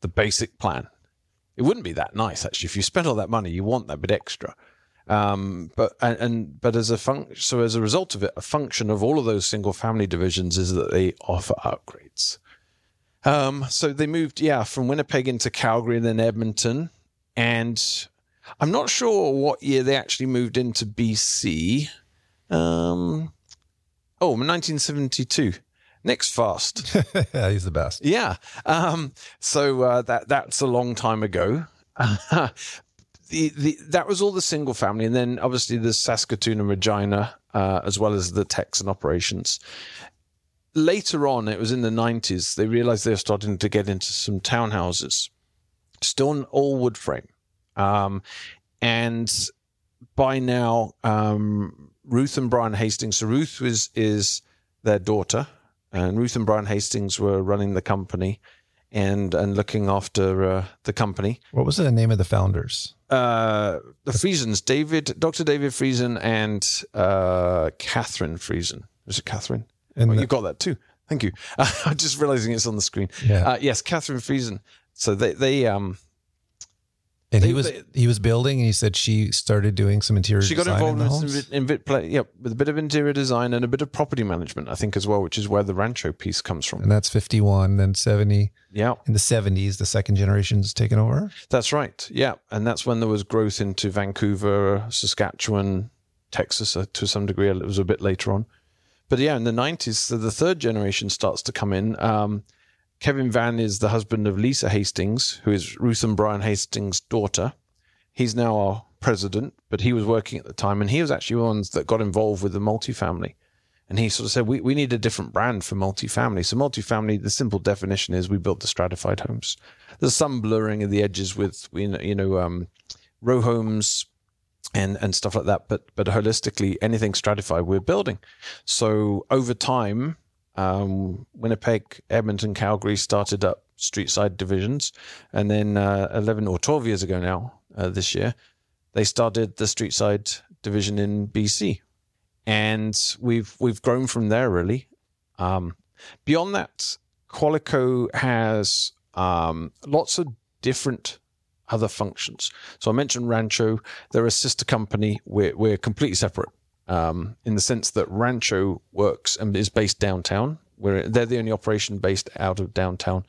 the basic plan. It wouldn't be that nice actually. If you spend all that money, you want that bit extra. Um, but and, and but as a function, so as a result of it, a function of all of those single family divisions is that they offer upgrades. Um, so they moved, yeah, from Winnipeg into Calgary and then Edmonton. And I'm not sure what year they actually moved into BC. Um, oh, 1972. Next fast. yeah, he's the best. Yeah. Um, so uh, that that's a long time ago. the, the that was all the single family, and then obviously the Saskatoon and Regina, uh, as well as the Texan operations. Later on, it was in the nineties. They realized they were starting to get into some townhouses, still all wood frame, um, and by now, um, Ruth and Brian Hastings. So Ruth was is their daughter, and Ruth and Brian Hastings were running the company and and looking after uh, the company. What was the name of the founders? Uh, the Friesens, David, Dr. David Friesen, and uh, Catherine Friesen. Was it Catherine? And Oh, the- you got that too. Thank you. I'm just realizing it's on the screen. Yeah. Uh, yes, Catherine Friesen. So they they um And They- he was they- he was building, and he said she started doing some interior. she got design involved in in, the some in, yeah, with a bit of interior design and a bit of property management, I think, as well, which is where the Rancho piece comes from. and that's fifty one. Then seventy Yeah, in the seventies, the second generation's taken over. that's right. Yeah, and that's when there was growth into Vancouver, Saskatchewan, Texas uh, to some degree. It was a bit later on, but yeah, in the nineties, so the third generation starts to come in. Um, Kevin Van is the husband of Lisa Hastings, who is Ruth and Brian Hastings' daughter. He's now our president, but he was working at the time, and he was actually one that got involved with the multifamily. And he sort of said, we, we need a different brand for multifamily. So, multifamily, the simple definition is we built the stratified homes. There's some blurring of the edges with, you know, you know um, row homes and, and stuff like that. But, but holistically, anything stratified, we're building. So, over time, um, Winnipeg, Edmonton, Calgary started up Streetside divisions. And then uh, 11 or 12 years ago now, uh, this year, they started the Streetside division in BC. And we've we've grown from there really. Um, beyond that, Qualico has um, lots of different other functions. So I mentioned Rancho. They're a sister company. We're, we're completely separate um, in the sense that Rancho works and is based downtown. We're, they're the only operation based out of downtown.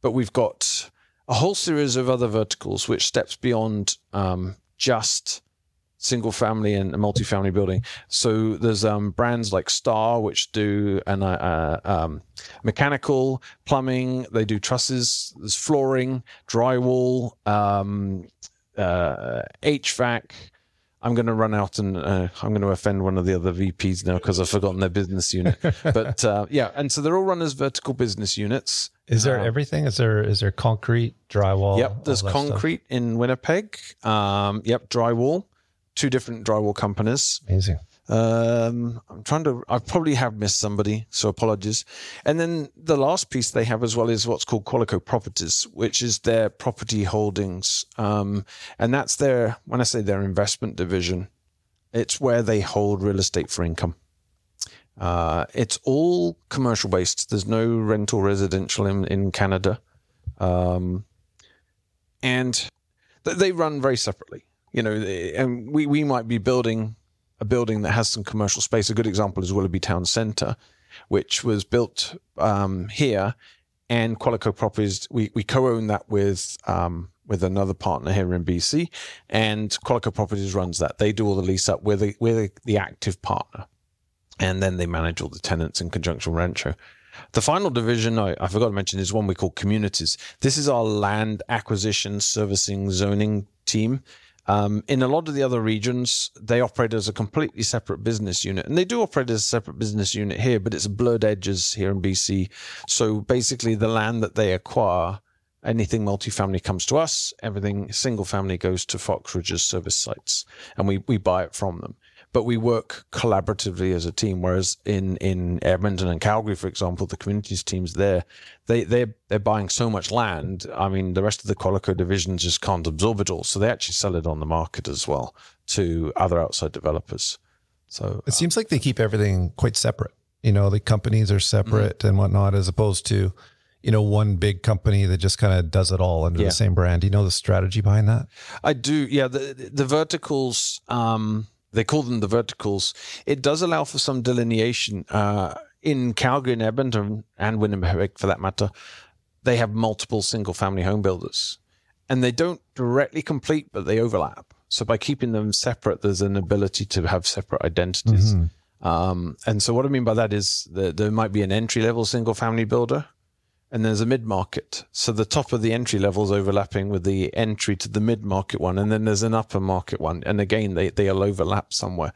But we've got a whole series of other verticals which steps beyond um, just single family and multi-family building. So there's um, brands like Star, which do an, uh, um, mechanical, plumbing. They do trusses. There's flooring, drywall, um, uh, HVAC. I'm going to run out and uh, I'm going to offend one of the other VPs now because I've forgotten their business unit. but uh, yeah, and so they're all run as vertical business units. Is there everything? Is there is there concrete, drywall? Yep, there's that stuff? concrete in Winnipeg. Um, yep, drywall. Two different drywall companies. Amazing. Um, I'm trying to. I probably have missed somebody, so apologies. And then the last piece they have as well is what's called Qualico Properties, which is their property holdings, um, and that's their. When I say their investment division, it's where they hold real estate for income. Uh, it's all commercial based. There's no rental residential in in Canada, um, and th- they run very separately. You know, and we we might be building a building that has some commercial space. A good example is Willoughby Town Centre, which was built um, here, and Qualico Properties. We we co-own that with um, with another partner here in BC, and Qualico Properties runs that. They do all the lease up. We're the we're the, the active partner, and then they manage all the tenants in conjunction with Rancho. The final division I, I forgot to mention is one we call communities. This is our land acquisition, servicing, zoning team. Um, in a lot of the other regions, they operate as a completely separate business unit, and they do operate as a separate business unit here, but it's blurred edges here in BC. So basically, the land that they acquire, anything multifamily comes to us, everything single family goes to Foxridge's service sites, and we we buy it from them. But we work collaboratively as a team. Whereas in in Edmonton and Calgary, for example, the communities teams there, they they they're buying so much land. I mean, the rest of the Qualico division just can't absorb it all, so they actually sell it on the market as well to other outside developers. So It seems like they keep everything quite separate. You know, the companies are separate and whatnot, as opposed to, you know, one big company that just kind of does it all under Yeah. the same brand. Do you know the strategy behind that? I do. Yeah, the the verticals. Um, they call them the verticals. It does allow for some delineation. Uh, in Calgary and Edmonton and Winnipeg, for that matter, they have multiple single family home builders, and they don't directly complete, but they overlap. So by keeping them separate, there's an ability to have separate identities. Um, and so what I mean by that is that there might be an entry level single family builder and there's a mid market. So the top of the entry level is overlapping with the entry to the mid market one, and then there's an upper market one. And again, they they'll overlap somewhere.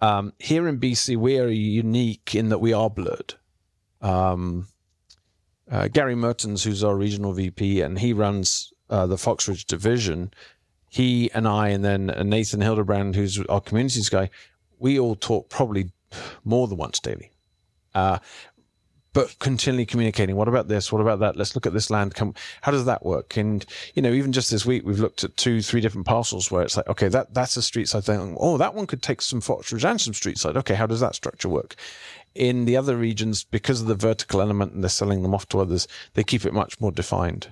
Um, here in BC, we are unique in that we are blurred. Um, uh, Gary Mertens, who's our regional VP, and he runs uh, the Foxridge division. He and I, and then Nathan Hildebrand, who's our communities guy, we all talk probably more than once daily. Uh, but continually communicating. What about this? What about that? Let's look at this land. Come, how does that work? And you know, even just this week, we've looked at two, three different parcels where it's like, okay, that that's a Streetside thing. Oh, that one could take some Foxridge and some Streetside. Okay, how does that structure work? In the other regions, because of the vertical element and they're selling them off to others, they keep it much more defined.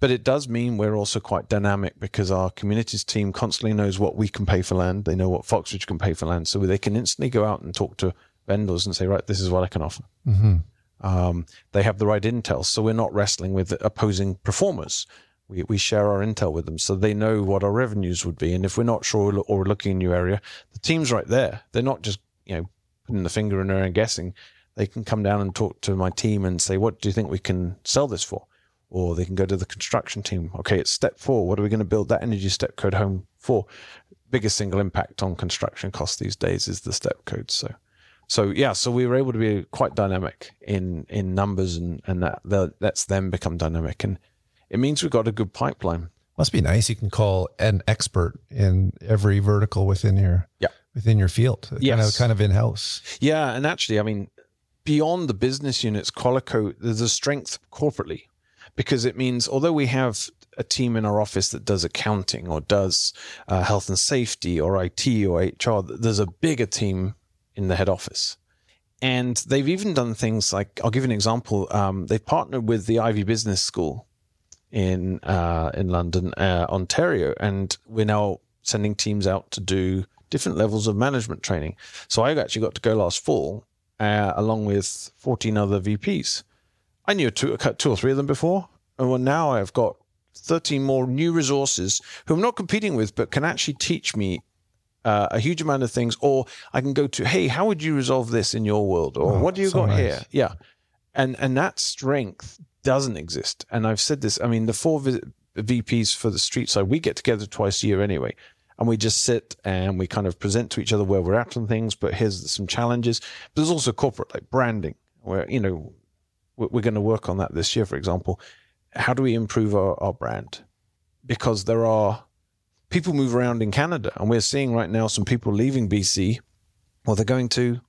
But it does mean we're also quite dynamic because our communities team constantly knows what we can pay for land. They know what Foxridge can pay for land. So they can instantly go out and talk to vendors and say, right, this is what I can offer. Mm-hmm. Um, they have the right intel. So we're not wrestling with opposing performers. We, we share our intel with them so they know what our revenues would be. And if we're not sure or we're looking in a new area, the team's right there. They're not just, you know, putting the finger in there and guessing. They can come down and talk to my team and say, what do you think we can sell this for? or they can go to the construction team. Okay, it's step four. What are we going to build that energy step code home for? Biggest single impact on construction costs these days is the step code. So, so yeah, so we were able to be quite dynamic in in numbers, and and that lets them become dynamic, and it means we've got a good pipeline. Must be nice. You can call an expert in every vertical within your yeah within your field. Yes. kind of kind of in house. Yeah, and actually, I mean, beyond the business units, Qualico, there's a strength corporately because it means although we have a team in our office that does accounting or does uh, health and safety or IT or HR, there's a bigger team in the head office. And they've even done things like I'll give you an example. Um, they've partnered with the Ivey Business School in uh, in London, uh, Ontario, and we're now sending teams out to do different levels of management training. So I actually got to go last fall uh, along with 14 other VPs I knew two, two or three of them before, and well, now I've got 13 more new resources who I'm not competing with, but can actually teach me uh, a huge amount of things. Or I can go to, hey, how would you resolve this in your world? Or oh, what do you got nice. here? Yeah, and and that strength doesn't exist. And I've said this. I mean, the four v- VPs for the Streetside, we get together twice a year anyway. And we just sit and we kind of present to each other where we're at on things, but here's some challenges. But there's also corporate, like branding, where, you know, we're going to work on that this year, for example. How do we improve our, our brand? Because there are people move around in Canada, and we're seeing right now some people leaving BC, or they're going to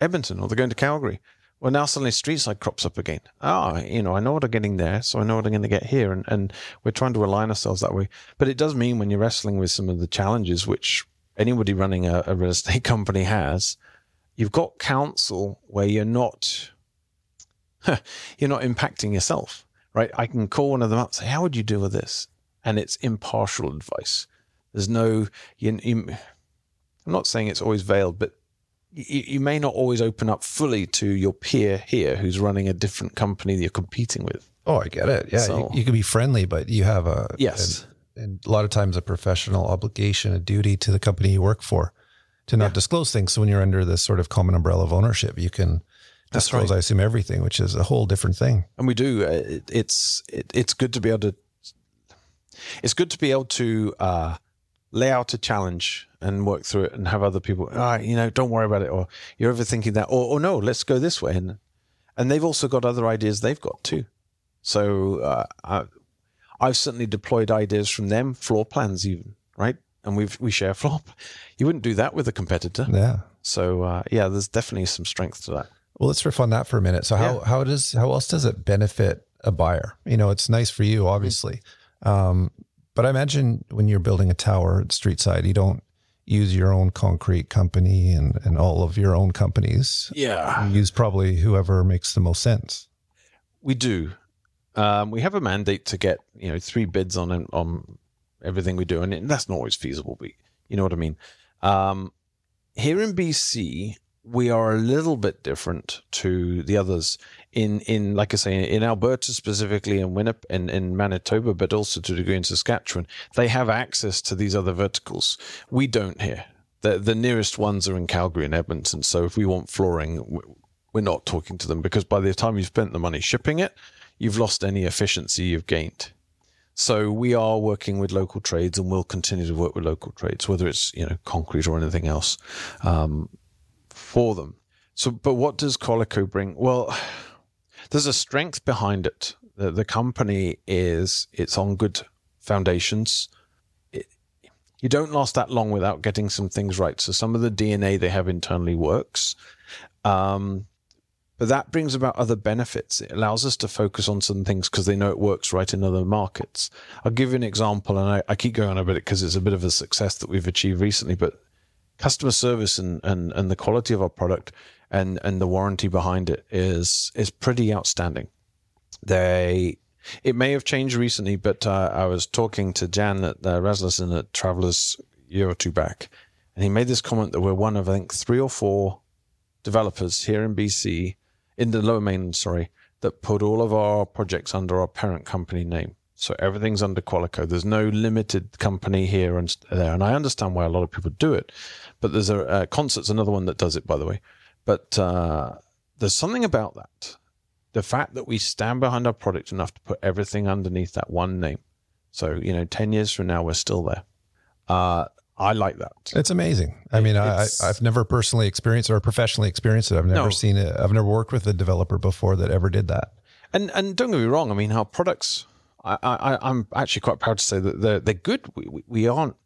Edmonton, or they're going to Calgary. Well, now suddenly Streetside crops up again. Ah, you know, I know what I'm getting there, so I know what I'm going to get here, and, and we're trying to align ourselves that way. But it does mean when you're wrestling with some of the challenges which anybody running a, a real estate company has, you've got counsel where you're not you're not impacting yourself, right? I can call one of them up and say, How would you deal with this? And it's impartial advice. There's no, you, you, I'm not saying it's always veiled, but you, you, may not always open up fully to your peer here who's running a different company that you're competing with. Oh, I get it. Yeah. So, you, you, can be friendly, but you have a, yes. And, and a lot of times a professional obligation, a duty to the company you work for to not yeah. disclose things. So when you're under this sort of common umbrella of ownership, you can that's right. I assume everything, which is a whole different thing. And we do. Uh, it, it's it, it's good to be able to. It's good to be able to uh, lay out a challenge and work through it, and have other people. Ah, you know, don't worry about it, or you're overthinking that, or, or no, let's go this way, and and they've also got other ideas they've got too. So uh, I, I've certainly deployed ideas from them, floor plans even, right? And we've we share floor. You wouldn't do that with a competitor. Yeah. So uh, yeah, there's definitely some strength to that. Well, let's riff on that for a minute. So how yeah. how does how else does it benefit a buyer? You know, it's nice for you, obviously, um, but I imagine when you're building a tower at Streetside, you don't use your own concrete company and and all of your own companies. Yeah, you use probably whoever makes the most sense. We do. Um, we have a mandate to get you know three bids on on everything we do, and that's not always feasible. But you know what I mean. Um, here in BC, we are a little bit different to the others in in like I say in Alberta specifically in Winnipeg and in, in Manitoba, but also to a degree in Saskatchewan. They have access to these other verticals. We don't here. The the nearest ones are in Calgary and Edmonton. So if we want flooring, we're not talking to them because by the time you've spent the money shipping it, you've lost any efficiency you've gained. So we are working with local trades, and we'll continue to work with local trades, whether it's you know concrete or anything else. Um, for them. So, but what does Qualico bring? Well, there's a strength behind it. The, the company is it's on good foundations. It, you don't last that long without getting some things right. So some of the DNA they have internally works. Um, but that brings about other benefits. It allows us to focus on some things because they know it works right in other markets. I'll give you an example, and I, I keep going on about it because it's a bit of a success that we've achieved recently. But customer service and, and, and the quality of our product and, and the warranty behind it is is pretty outstanding. They It may have changed recently, but uh, I was talking to Jan at uh, Rasmussen at Travelers a year or two back, and he made this comment that we're one of I think three or four developers here in BC, in the Lower Mainland, sorry, that put all of our projects under our parent company name. So everything's under Qualico. There's no limited company here and there, and I understand why a lot of people do it. But there's a uh, Concert's another one that does it, by the way. But uh, there's something about that. The fact that we stand behind our product enough to put everything underneath that one name. So you know, ten years from now, we're still there. Uh, I like that. It's amazing. I mean, I, I've never personally experienced or professionally experienced it. I've never No. seen it. I've never worked with a developer before that ever did that. And and don't get me wrong. I mean, our products. I, I I'm actually quite proud to say that they're they're good. We we, we aren't.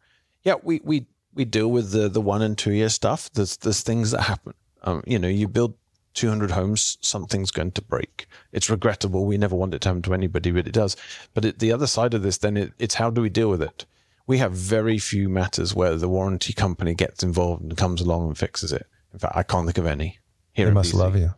Yeah, we we we deal with the the one and two year stuff. There's there's things that happen. Um, you know, you build 200 homes, something's going to break. It's regrettable. We never want it to happen to anybody, but it does. But it, the other side of this, then, it, it's how do we deal with it? We have very few matters where the warranty company gets involved and comes along and fixes it. In fact, I can't think of any. Here They must BC. love you.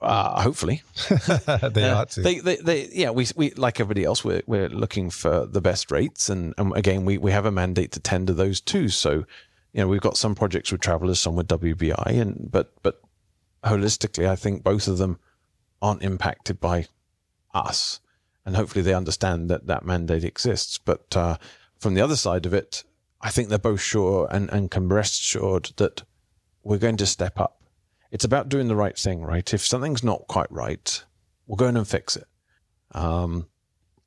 Uh, hopefully, they Uh, ought to. They, they, they, yeah, we, we, like everybody else, we're, we're looking for the best rates. And, and again, we, we have a mandate to tender those too. So, you know, we've got some projects with travelers, some with WBI and, but, but holistically, I think both of them aren't impacted by us. And hopefully they understand that that mandate exists. But, uh, from the other side of it, I think they're both sure and, and can rest assured that we're going to step up. It's about doing the right thing, right? If something's not quite right, we'll go in and fix it. Um,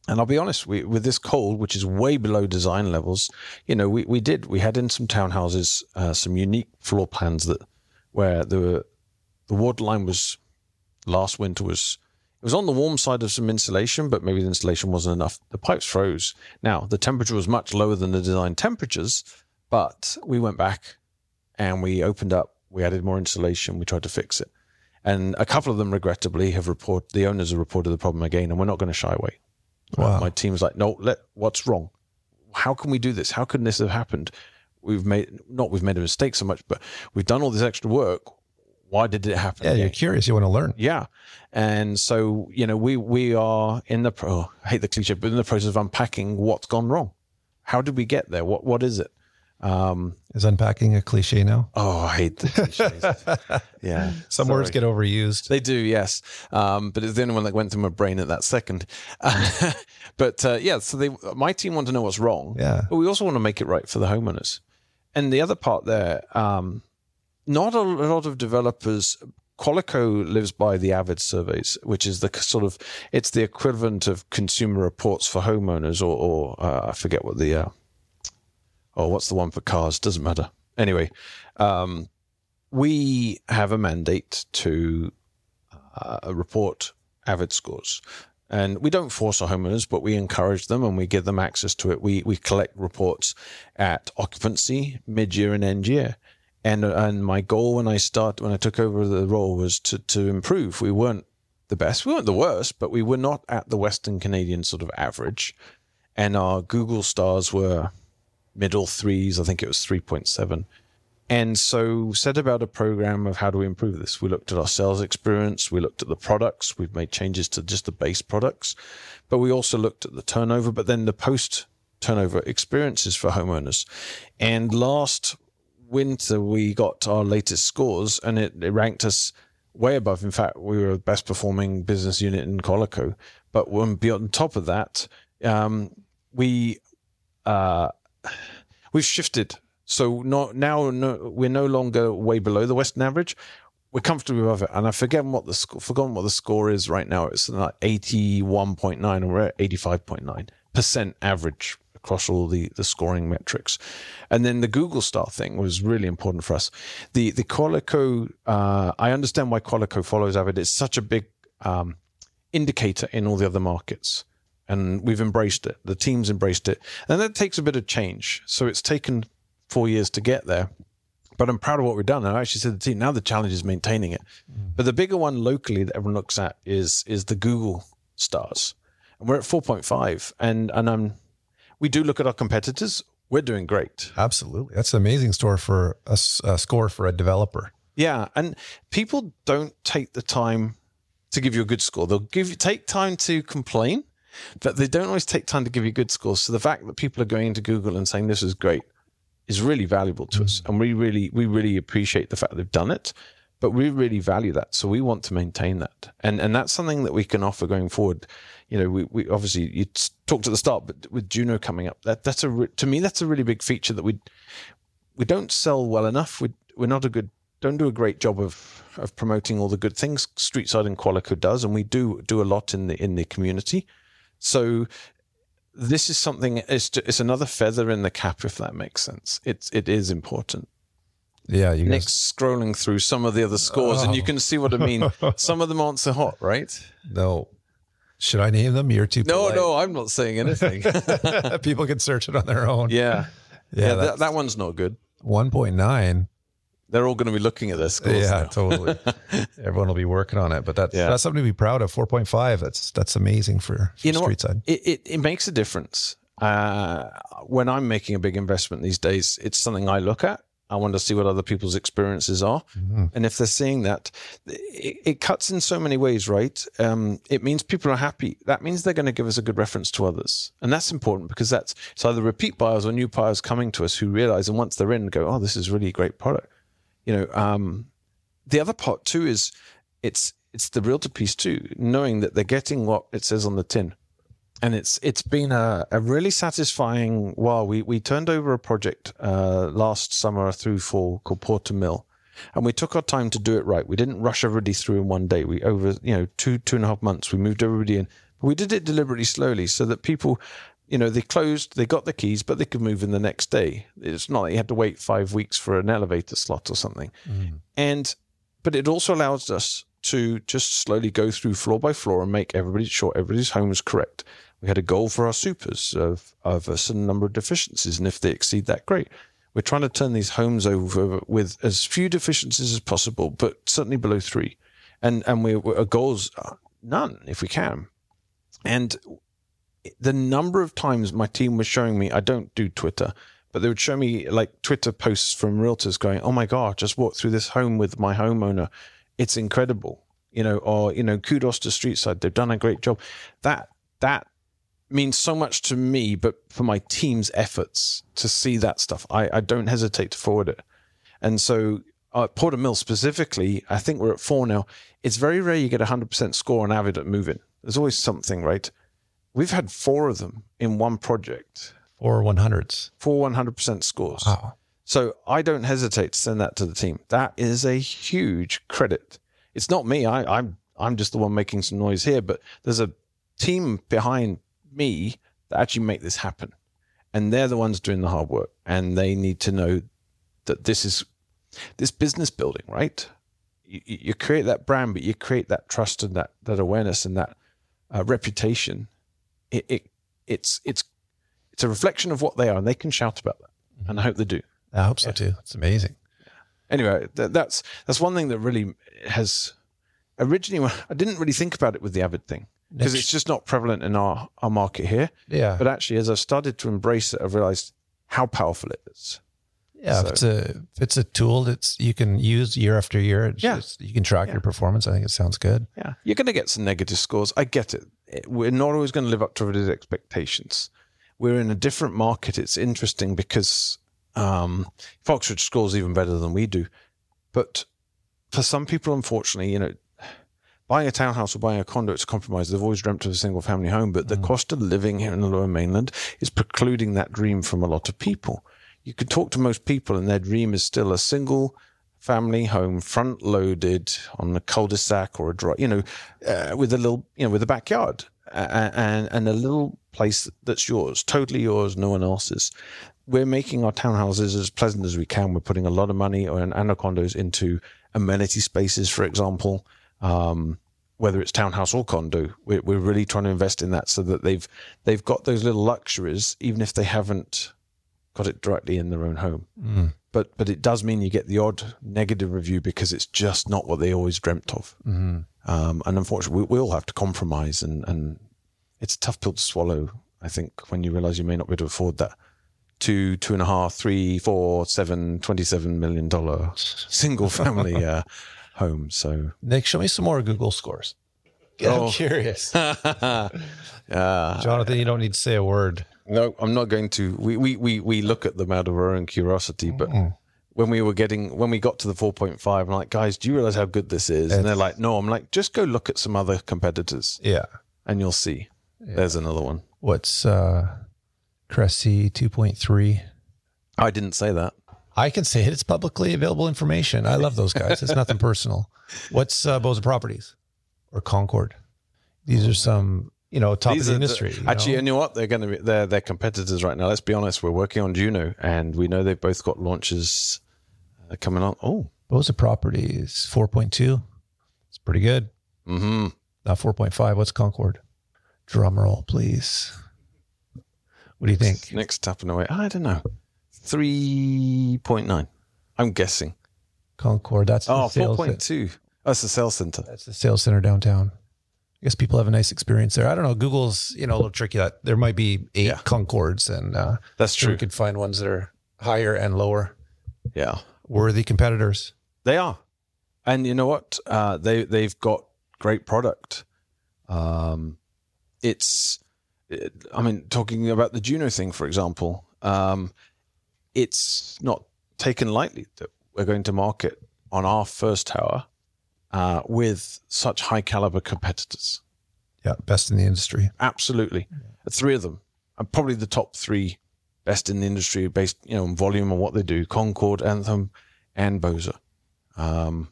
and I'll be honest, we, with this cold, which is way below design levels, you know, we, we did, we had in some townhouses, uh, some unique floor plans that where the, the water line was last winter was, it was on the warm side of some insulation, but maybe the insulation wasn't enough. The pipes froze. Now, the temperature was much lower than the design temperatures, but we went back and we opened up, we added more insulation, we tried to fix it. And a couple of them, regrettably, have reported, the owners have reported the problem again, and we're not going to shy away. Wow. My team's like, no, let, what's wrong? How can we do this? How can this have happened? We've made, not we've made a mistake so much, but we've done all this extra work. Why did it happen? yeah, you're curious. You want to learn. Yeah. And so, you know, we, we are in the, pro, oh, I hate the cliche, but in the process of unpacking what's gone wrong. How did we get there? What, what is it? Um, Is unpacking a cliche now? oh, I hate the cliches. yeah. Some words get overused. They do, yes. Um, but it's the only one that went through my brain at that second. but uh, yeah, so they, my team want to know what's wrong. Yeah. But we also want to make it right for the homeowners. And the other part there, um, not a lot of developers. Qualico lives by the Avid surveys, which is the sort of it's the equivalent of consumer reports for homeowners, or, or uh, I forget what the uh, oh, what's the one for cars? Doesn't matter. Anyway, um, we have a mandate to uh, report Avid scores. And we don't force our homeowners, but we encourage them and we give them access to it. We, we collect reports at occupancy, mid year, and end year. And, and my goal when I start when I took over the role was to, to improve. We weren't the best, we weren't the worst, but we were not at the Western Canadian sort of average. And our Google stars were middle threes. I think it was 3.7. And so set about a program of how do we improve this. We looked at our sales experience. We looked at the products. We've made changes to just the base products, but we also looked at the turnover, but then the post turnover experiences for homeowners. And last winter, we got our latest scores and it, it ranked us way above. In fact, we were the best performing business unit in Qualico. But beyond top of that, um, we, uh, we've shifted. So not now no, we're no longer way below the Western average. We're comfortably above it, and I've forgotten what the forgotten what the score is right now. It's like eighty one point nine, and we're at eighty five point nine percent average across all the the scoring metrics. And then the Google Star thing was really important for us. The the Qualico, uh, I understand why Qualico follows Avid. It's such a big um, indicator in all the other markets and we've embraced it. The team's embraced it, and that takes a bit of change. So it's taken four years to get there, but I'm proud of what we've done. And I actually said to the team, now the challenge is maintaining it. Mm. But the bigger one locally that everyone looks at is is the Google stars, and we're at 4.5. And and I'm we do look at our competitors. We're doing great. Absolutely. That's an amazing store for a score for a developer. Yeah, and people don't take the time to give you a good score. They'll give you take time to complain, but they don't always take time to give you good scores. So the fact that people are going into Google and saying this is great is really valuable to us, mm. and we really we really appreciate the fact they've done it. But we really value that, so we want to maintain that, and and that's something that we can offer going forward. You know, we, we obviously you talked at the start, but with Juno coming up, that that's a to me that's a really big feature that we we don't sell well enough. We we're not a good don't do a great job of of promoting all the good things Streetside and Qualico does, and we do do a lot in the in the community. So this is something. It's it's another feather in the cap, if that makes sense. It's it is important. Yeah, you Nick's scrolling through some of the other scores, oh. and you can see what I mean. some of them aren't so hot, right? No. Should I name them? You're too. No, no, I'm not saying anything. People can search it on their own. Yeah, yeah, yeah that, that one's not good. One point nine they're all going to be looking at this. Yeah, totally. Everyone will be working on it, but that's yeah. that's something to be proud of. Four point five. That's that's amazing for, for you know Streetside. It, it, it makes a difference. Uh, when I'm making a big investment these days, it's something I look at. I want to see what other people's experiences are, mm-hmm. and if they're seeing that, it, it, cuts in so many ways, right? Um, it means people are happy. That means they're going to give us a good reference to others, and that's important because that's it's either repeat buyers or new buyers coming to us who realize, and once they're in, go, "Oh, this is really a great product." You know, um, the other part too is it's it's the realtor piece too, knowing that they're getting what it says on the tin. And it's it's been a, a really satisfying while we we turned over a project uh, last summer through fall called Porter Mill, and we took our time to do it right. We didn't rush everybody through in one day. We over you know two two and a half months we moved everybody in. We did it deliberately slowly so that people you know, they closed, they got the keys, but they could move in the next day. It's not like you had to wait five weeks for an elevator slot or something. Mm. And, but it also allows us to just slowly go through floor by floor and make everybody sure everybody's home is correct. We had a goal for our supers of, of a certain number of deficiencies. And if they exceed that, great. We're trying to turn these homes over with as few deficiencies as possible, but certainly below three. And, and we, our goals none if we can. And the number of times my team was showing me, I don't do Twitter, but they would show me like Twitter posts from realtors going, "Oh my god, just walked through this home with my homeowner. It's incredible." You know, or you know, kudos to Streetside. They've done a great job. That that means so much to me, but for my team's efforts to see that stuff, I, I don't hesitate to forward it. And so uh, Porter Mill specifically, I think we're at four now. It's very rare you get a 100% score on Avid at Movin. There's always something, right? We've had four of them in one project. Four 100s. Four 100% scores. Wow. So I don't hesitate to send that to the team. That is a huge credit. It's not me. I, I'm I'm just the one making some noise here, but there's a team behind me that actually make this happen, and they're the ones doing the hard work, and they need to know that this is this business building, right? You, you create that brand, but you create that trust and that that awareness and that uh, reputation it, it it's it's it's a reflection of what they are, and they can shout about that. Mm-hmm. And I hope they do. I hope so yeah. too. It's amazing. Anyway, th- that's that's one thing that really has originally. I didn't really think about it with the Avid thing because it's just not prevalent in our our market here. Yeah. But actually, as I've started to embrace it, I've realized how powerful it is. Yeah, so, if it's a if it's a tool that's you can use year after year. It's yeah, just, you can track yeah. your performance. I think it sounds good. Yeah, you're going to get some negative scores. I get it. We're not always going to live up to everybody's expectations. We're in a different market. It's interesting because um, Foxridge scores even better than we do, but for some people, unfortunately, you know, buying a townhouse or buying a condo, it's a compromise. They've always dreamt of a single family home, but the mm. cost of living here in the lower mainland is precluding that dream from a lot of people you could talk to most people and their dream is still a single family home, front loaded on a cul-de-sac or a drive, you know, uh, with a little, you know, with a backyard and, and a little place that's yours, totally yours, no one else's. We're making our townhouses as pleasant as we can. We're putting a lot of money and condos into amenity spaces, for example. Um, whether it's townhouse or condo, we're, we're really trying to invest in that so that they've they've got those little luxuries, even if they haven't got it directly in their own home. Mm. But but it does mean you get the odd negative review because it's just not what they always dreamt of. Mm-hmm. Um, and unfortunately, we, we, all have to compromise, and, and it's a tough pill to swallow. I think when you realize you may not be able to afford that two, two and a half, three, four, seven, twenty-seven million dollar single family uh, home. So Nick, show me some more Google scores. Oh. I'm curious. yeah. Jonathan, you don't need to say a word. No, I'm not going to. We, we, we, we look at them out of our own curiosity, but when we were getting, when we got to the 4.5, I'm like, guys, do you realize how good this is? And they're like, no, I'm like, just go look at some other competitors Yeah. and you'll see. There's another one. What's uh Cressey 2.3? I didn't say that. I can say it. It's publicly available information. I love those guys. It's nothing personal. What's uh, Bosa Properties or Concord? These are some, you know, top These of the are the- industry. you actually, know? you know what? They're going to be they're they're competitors right now. Let's be honest. We're working on Juno, and we know they've both got launches uh, coming on. Oh, Bosa Properties 4.2. It's pretty good. mm-hmm. Not 4.5. What's Concord? Drum roll, please. What do you think? Next tapping away. I don't know. Three point nine. I'm guessing. Concord. That's the Oh, sales. 4.2. That's the sales center. That's the sales center downtown. I guess people have a nice experience there. I don't know. Google's you know a little tricky. That there might be eight Yeah. Concords, and uh, That's true. we could find ones that are higher and lower. Yeah. Worthy competitors. They are, and you know what? Uh, they they've got great product. Um, it's, it, I mean, talking about the Juno thing, for example, um, it's not taken lightly that we're going to market on our first tower uh, with such high caliber competitors. Yeah, best in the industry. Absolutely, three of them, and probably the top three best in the industry based, you know, on volume and what they do: Concord, Anthem, and Bosa. Um,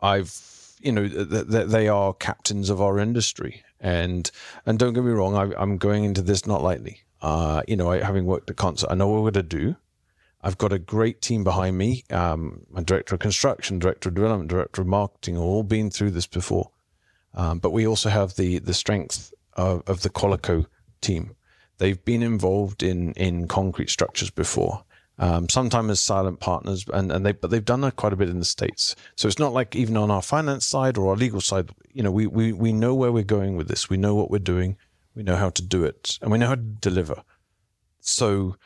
I've, you know, th- th- they are captains of our industry, and and don't get me wrong, I, I'm going into this not lightly. Uh, you know, I, having worked at concert, I know what we're going to do. I've got a great team behind me. Um, my director of construction, director of development, director of marketing, all been through this before. Um, but we also have the the strength of, of the Qualico team. They've been involved in in concrete structures before, um, sometimes as silent partners, and, and they but they've done quite a bit in the states. So it's not like even on our finance side or our legal side, you know, we we we know where we're going with this. We know what we're doing. We know how to do it, and we know how to deliver. So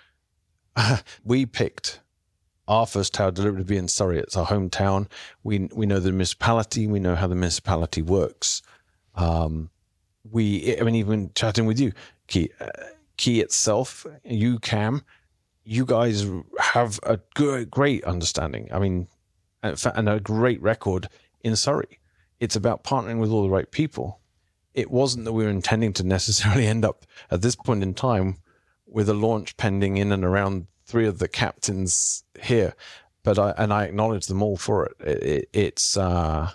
we picked our first tower deliberately to be in Surrey. It's our hometown. We we know the municipality. We know how the municipality works. Um, we, I mean, even chatting with you, Key, uh, Key itself, you Cam, you guys have a good, great understanding. I mean, and a great record in Surrey. It's about partnering with all the right people. It wasn't that we were intending to necessarily end up at this point in time with a launch pending in and around three of the captains here, but I and I acknowledge them all for it. it, it it's uh,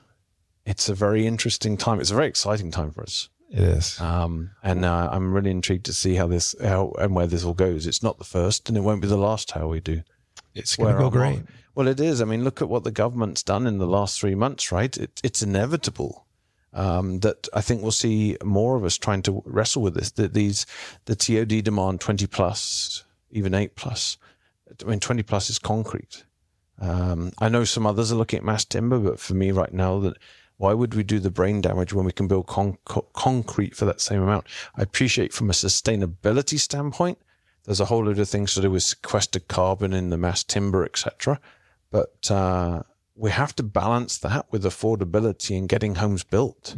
it's a very interesting time. It's a very exciting time for us, It is. um, and uh, I'm really intrigued to see how this how and where this all goes. It's not the first, and it won't be the last. How we do. It's going to go I'm great. on. Well, it is. I mean, look at what the government's done in the last three months, right? It, it's inevitable um, that I think we'll see more of us trying to wrestle with this. That these the TOD demand twenty plus, even eight plus. I mean, twenty plus is concrete. Um, I know some others are looking at mass timber, but for me right now, that why would we do the brain damage when we can build con- co- concrete for that same amount? I appreciate from a sustainability standpoint. There's a whole load of things to do with sequestered carbon in the mass timber, etc. But uh, we have to balance that with affordability and getting homes built.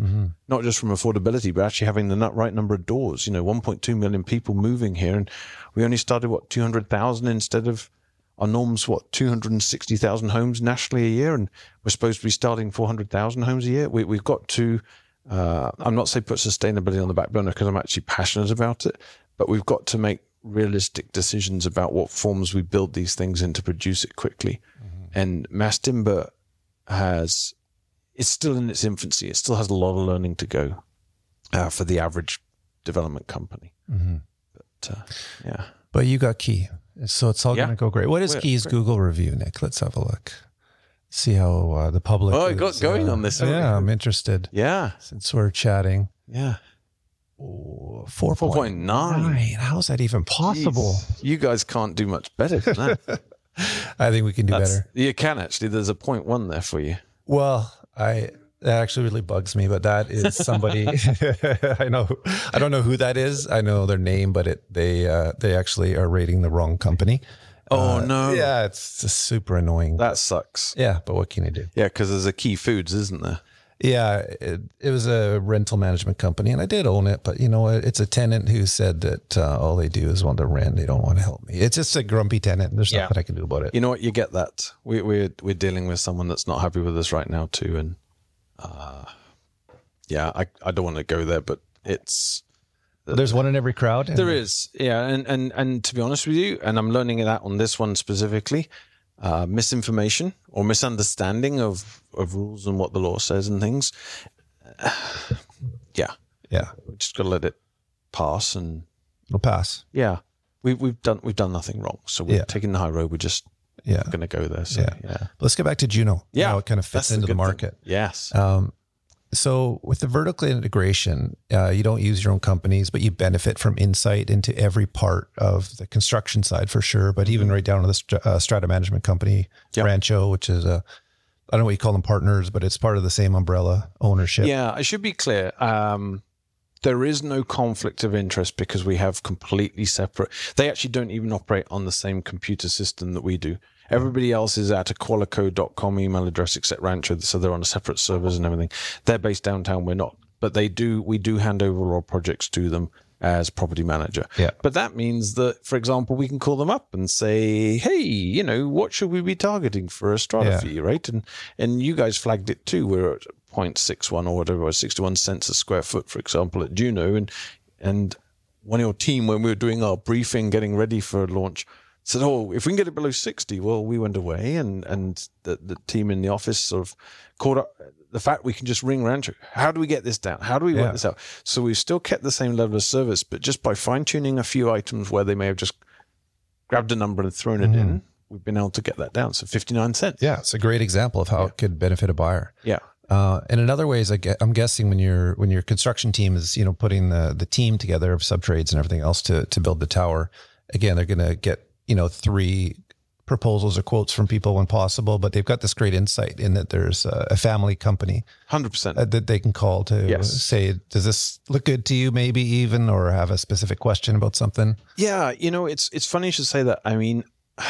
Not just from affordability, but actually having the right number of doors. You know, 1.2 million people moving here, and we only started what 200,000 instead of our norm's what 260,000 homes nationally a year, and we're supposed to be starting 400,000 homes a year. We, we've got to. Uh, I'm not saying put sustainability on the back burner because I'm actually passionate about it, but we've got to make realistic decisions about what forms we build these things in to produce it quickly. And mass timber has it's still in its infancy. It still has a lot of learning to go uh, for the average development company. But uh, yeah, But you got Key. So it's all Yeah. going to go great. What is Well, Key's great. Google review, Nick? Let's have a look. See how uh, the public. Oh, it got is, going uh, on this, Yeah. I'm interested yeah, since we're chatting. yeah. Oh, 4.9. 4.9. How's that even possible? Jeez. You guys can't do much better than that. I think we can do That's- better. You can actually. There's a point one there for you. Well, I that actually really bugs me, but that is somebody I know. I don't know who that is. I know their name, but it they uh, they actually are rating the wrong company. Oh Uh, no, Yeah, it's just super annoying. that sucks. yeah, but what can you do? Yeah, because there's a key foods, isn't there? Yeah, it, it was a rental management company, and I did own it. But you know, it's a tenant who said that uh, all they do is want to rent; they don't want to help me. It's just a grumpy tenant. There's Yeah. nothing I can do about it. You know what? You get that. We, we're we're dealing with someone that's not happy with us right now too, and uh, yeah, I I don't want to go there, but it's There's one in every crowd. and- there is yeah, and and and to be honest with you, and I'm learning that on this one specifically, uh, misinformation or misunderstanding of of rules and what the law says and things. yeah, Yeah, we just got to let it pass, and it'll pass. yeah, we we've done we've done nothing wrong, so we're Yeah. taking the high road. We're just Yeah. going to go there. So, Yeah. yeah. Let's get back to Juno. Yeah, How it kind of fits That's into the good thing. market. Yes. Um, so with the vertical integration, uh, you don't use your own companies, but you benefit from insight into every part of the construction side for sure. But even right down to the str- uh, strata management company, Yeah. Rancho, which is a, I don't know what you call them partners, but it's part of the same umbrella ownership. Yeah, I should be clear. Um, there is no conflict of interest because we have completely separate. They actually don't even operate on the same computer system that we do. Everybody else is at a qualico.com email address except Rancho, so they're on a separate servers and everything. They're based downtown. We're not, but they do. We do hand over our projects to them as property manager. Yeah. But that means that, for example, we can call them up and say, "Hey, you know, what should we be targeting for a strata Yeah. fee?" Right? And and you guys flagged it too. We're at 0.61 or whatever, or 61 cents a square foot, for example, at Juno, and and one of your team when we were doing our briefing, getting ready for launch. Said, "Oh, if we can get it below sixty, well, we went away, and and the, the team in the office sort of caught up the fact we can just ring Rancho. How do we get this down? How do we Yeah. work this out? So we've still kept the same level of service, but just by fine tuning a few items where they may have just grabbed a number and thrown it in, we've been able to get that down. So fifty nine cents. Yeah, it's a great example of how it could benefit a buyer. Yeah. Uh, and in other ways, I get, I'm guessing when your when your construction team is you know putting the the team together of sub trades and everything else to to build the tower, again they're going to get you know three proposals or quotes from people when possible, but they've got this great insight in that there's a, a family company Hundred percent. that they can call to Yes. say, does this look good to you? Maybe even or have a specific question about something. Yeah, you know, it's it's funny you should say that. I mean,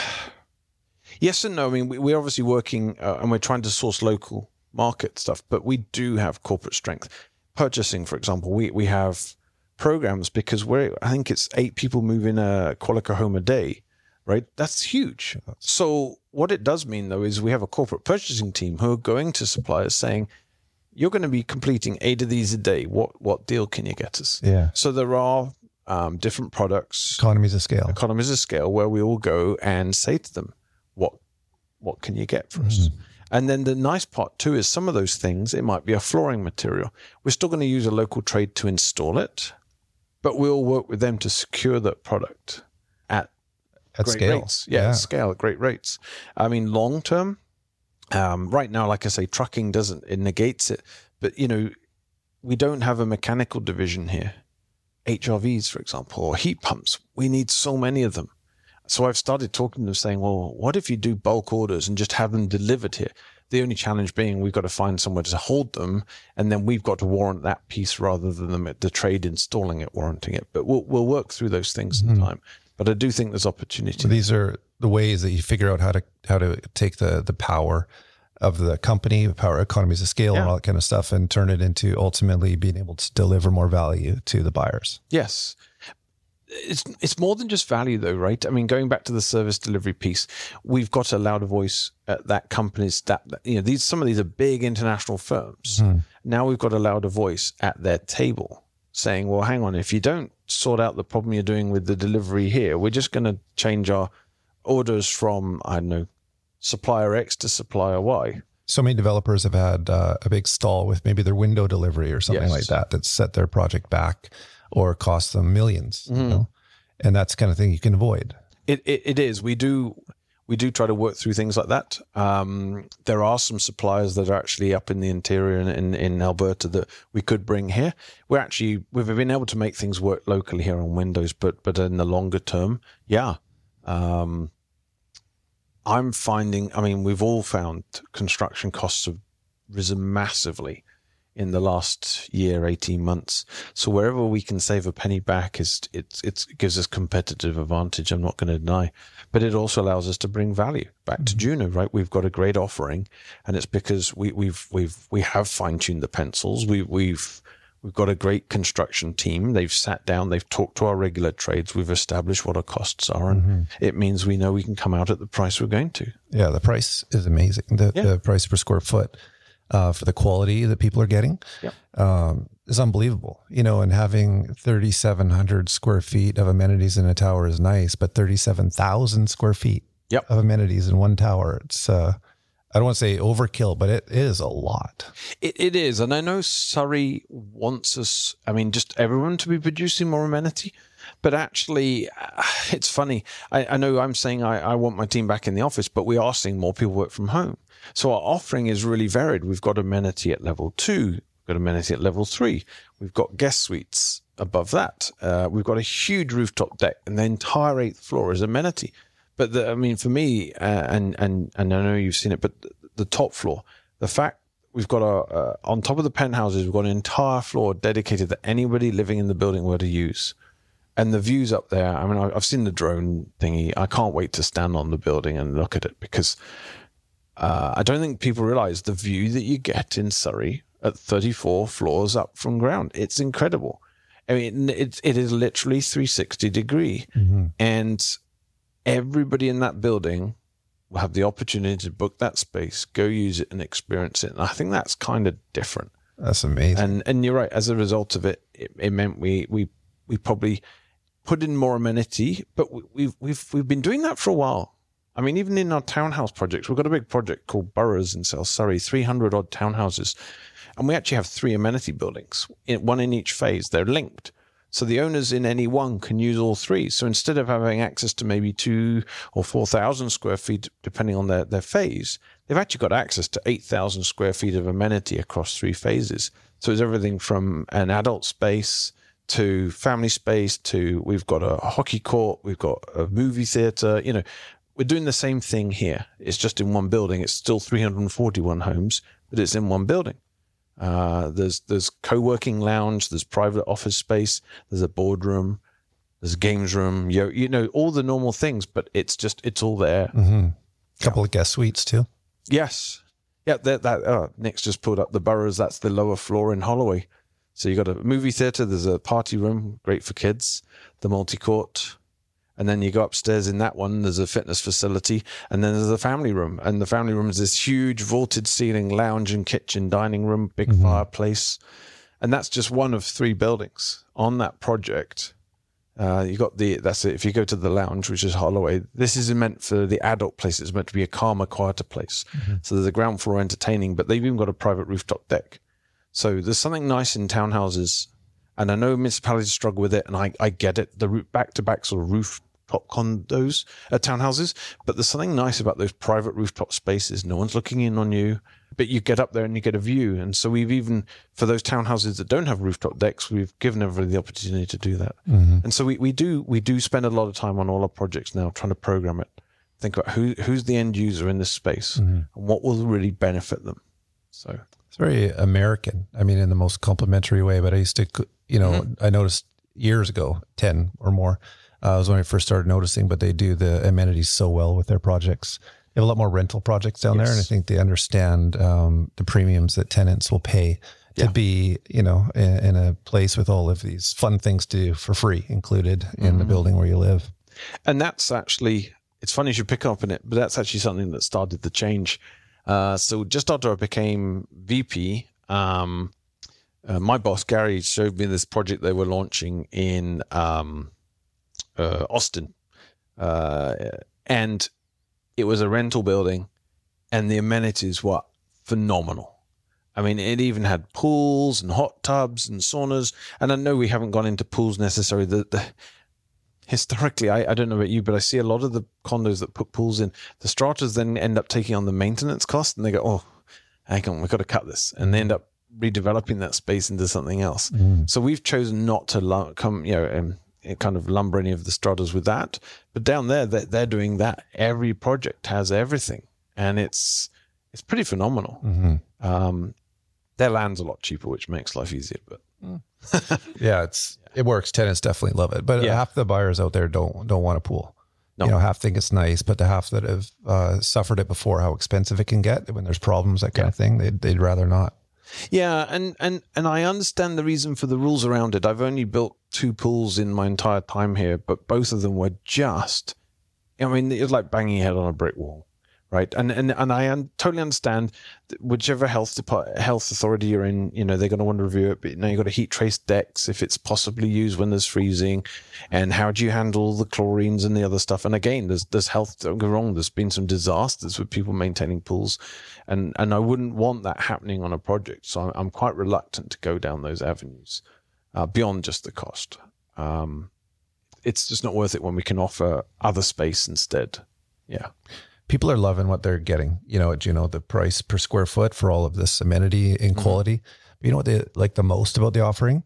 yes and no. I mean, we, we're obviously working uh, and we're trying to source local market stuff, but we do have corporate strength. Purchasing, for example, we we have programs because we're I think it's eight people move in a Qualico home a day, right? That's huge. So what it does mean though is we have a corporate purchasing team who are going to suppliers saying, "You're going to be completing eight of these a day. What what deal can you get us?" Yeah, So there are um, different products economies of scale. economies of scale where we all go and say to them, "What what can you get for us?" And then the nice part too is some of those things. It might be a flooring material. We're still going to use a local trade to install it, but we'll work with them to secure that product At great scale. rates. Yeah, Yeah. scale at great rates. I mean, long term, um, right now, like I say, trucking doesn't it negates it, but you know, we don't have a mechanical division here. HRVs, for example, or heat pumps. We need so many of them. So I've started talking to them saying, well, what if you do bulk orders and just have them delivered here? The only challenge being we've got to find somewhere to hold them, and then we've got to warrant that piece rather than the, the trade installing it, warranting it. But we'll we'll work through those things in time. But I do think there's opportunity. So these are the ways that you figure out how to how to take the the power of the company, the power economies of scale, and all that kind of stuff, and turn it into ultimately being able to deliver more value to the buyers. Yes. It's it's more than just value though, right? I mean, going back to the service delivery piece, we've got a louder voice at that company's that you know, these some of these are big international firms. Hmm. Now we've got a louder voice at their table saying, Well, hang on, if you don't sort out the problem you're doing with the delivery here, we're just gonna change our orders from, I don't know, supplier X to supplier Y. So many developers have had uh, a big stall with maybe their window delivery or something Yes. like that that set their project back or cost them 1000000s Mm-hmm. know? And that's the kind of thing you can avoid. It, it it is. We do we do try to work through things like that. Um, there are some suppliers that are actually up in the interior in, in, in Alberta that we could bring here. We're actually we've been able to make things work locally here on Windows, but but in the longer term, yeah. Um, I'm finding. I mean, we've all found construction costs have risen massively in the last year, 18 months. So wherever we can save a penny back is it's it gives us competitive advantage. I'm not going to deny, but it also allows us to bring value back to Juno. Right, we've got a great offering, and it's because we, we've we've we have fine tuned the pencils. We we've We've got a great construction team. They've sat down, they've talked to our regular trades, we've established what our costs are, and mm-hmm. it means we know we can come out at the price we're going to. Yeah, the price is amazing. The, yeah. the price per square foot uh, for the quality that people are getting yeah. um, is unbelievable. You know, and having 3,700 square feet of amenities in a tower is nice, but 37,000 square feet yep. of amenities in one tower, it's, uh, I don't want to say overkill, but it is a lot. It, it is. And I know Surrey wants us, I mean, just everyone to be producing more amenity. But actually, it's funny. I, I know I'm saying I, I, want my team back in the office, but we are seeing more people work from home. So our offering is really varied. We've got amenity at level two, we've got amenity at level three, we've got guest suites above that. Uh, we've got a huge rooftop deck, and the entire eighth floor is amenity. But the, I mean, for me, uh, and and and I know you've seen it, but the, top floor, the fact we've got a uh, on top of the penthouses, we've got an entire floor dedicated that anybody living in the building were to use. And the views up there, I mean, I've seen the drone thingy. I can't wait to stand on the building and look at it because uh, I don't think people realize the view that you get in Surrey at 34 floors up from ground. It's incredible. I mean, it, it is literally 360 degree. Mm-hmm. And everybody in that building will have the opportunity to book that space, go use it, and experience it. And I think that's kind of different. That's amazing. And and you're right. As a result of it, it, it meant we we we probably put in more amenity, but we, we've we've we've been doing that for a while. I mean, even in our townhouse projects, we've got a big project called Boroughs in South Surrey, 300 odd townhouses. And we actually have three amenity buildings, one in each phase. They're linked. So the owners in any one can use all three. So instead of having access to maybe two or 4,000 square feet, depending on their, their phase, they've actually got access to 8,000 square feet of amenity across three phases. So it's everything from an adult space to family space to we've got a hockey court, we've got a movie theater. You know, we're doing the same thing here. It's just in one building. It's still 341 homes, but it's in one building. Uh, there's there's co-working lounge, there's private office space, there's a boardroom, there's a games room, you, you know, all the normal things, but it's just it's all there. Mm-hmm. A couple yeah. of guest suites too. Yes, yeah. That that uh, Nick's just pulled up the boroughs. That's the lower floor in Holloway. So you got a movie theater. There's a party room, great for kids. The multi court, and then you go upstairs in that one, there's a fitness facility, and then there's a family room. And the family room is this huge vaulted ceiling lounge and kitchen, dining room, big mm-hmm. fireplace. And that's just one of three buildings on that project. Uh, you got the that's it. If you go to the lounge, which is Holloway, this is meant for the adult place. It's meant to be a calmer, quieter place. Mm-hmm. So there's a ground floor entertaining, but they've even got a private rooftop deck. So there's something nice in townhouses, and I know municipalities struggle with it, and I, I get it. The back to back sort of roof top condos, uh, townhouses. But there's something nice about those private rooftop spaces. No one's looking in on you, but you get up there and you get a view. And so we've even, for those townhouses that don't have rooftop decks, we've given everybody the opportunity to do that. Mm-hmm. And so we, we do we do spend a lot of time on all our projects now trying to program it. Think about who who's the end user in this space mm-hmm. and what will really benefit them. So it's very American. I mean, in the most complimentary way. But I used to, you know, mm-hmm. I noticed years ago, ten or more, uh, was when I first started noticing, but they do the amenities so well with their projects. They have a lot more rental projects down yes. there, and I think they understand um, the premiums that tenants will pay to yeah. be, you know, in, in, a place with all of these fun things to do for free included in mm-hmm. the building where you live. And that's actually, it's funny you should pick up on it, but that's actually something that started the change. Uh, so just after I became VP, um, uh, my boss Gary showed me this project they were launching in um, uh, Austin, uh, and it was a rental building, and the amenities were phenomenal. I mean, it even had pools and hot tubs and saunas. And I know we haven't gone into pools necessarily. The, the historically, I, I don't know about you, but I see a lot of the condos that put pools in. The stratas then end up taking on the maintenance cost, and they go, "Oh, hang on, we've got to cut this," and they end up redeveloping that space into something else. Mm. So we've chosen not to come, you know, um, kind of lumber any of the stratas with that. But down there, they're, they're doing that. Every project has everything, and it's it's pretty phenomenal. Mm-hmm. Um, Their land's a lot cheaper, which makes life easier. But Yeah, it's it works. Tenants definitely love it, but Yeah. half the buyers out there don't don't want a pool. No. You know, half think it's nice, but the half that have uh, suffered it before, how expensive it can get when there's problems, that kind of thing, they'd, they'd rather not. Yeah, and, and and I understand the reason for the rules around it. I've only built two pools in my entire time here, but both of them were just. I mean, it was like banging your head on a brick wall, right? And and and I un- totally understand whichever health depart- health authority you're in, you know, they're going to want to review it. But now you've got to heat trace decks if it's possibly used when there's freezing, and how do you handle the chlorines and the other stuff? And again, there's there's health. Don't go wrong. There's been some disasters with people maintaining pools, and and I wouldn't want that happening on a project. So I'm, I'm quite reluctant to go down those avenues uh, beyond just the cost. Um, it's just not worth it when we can offer other space instead. Yeah. People are loving what they're getting. You know, you know the price per square foot for all of this amenity and Mm-hmm. quality. But you know what they like the most about the offering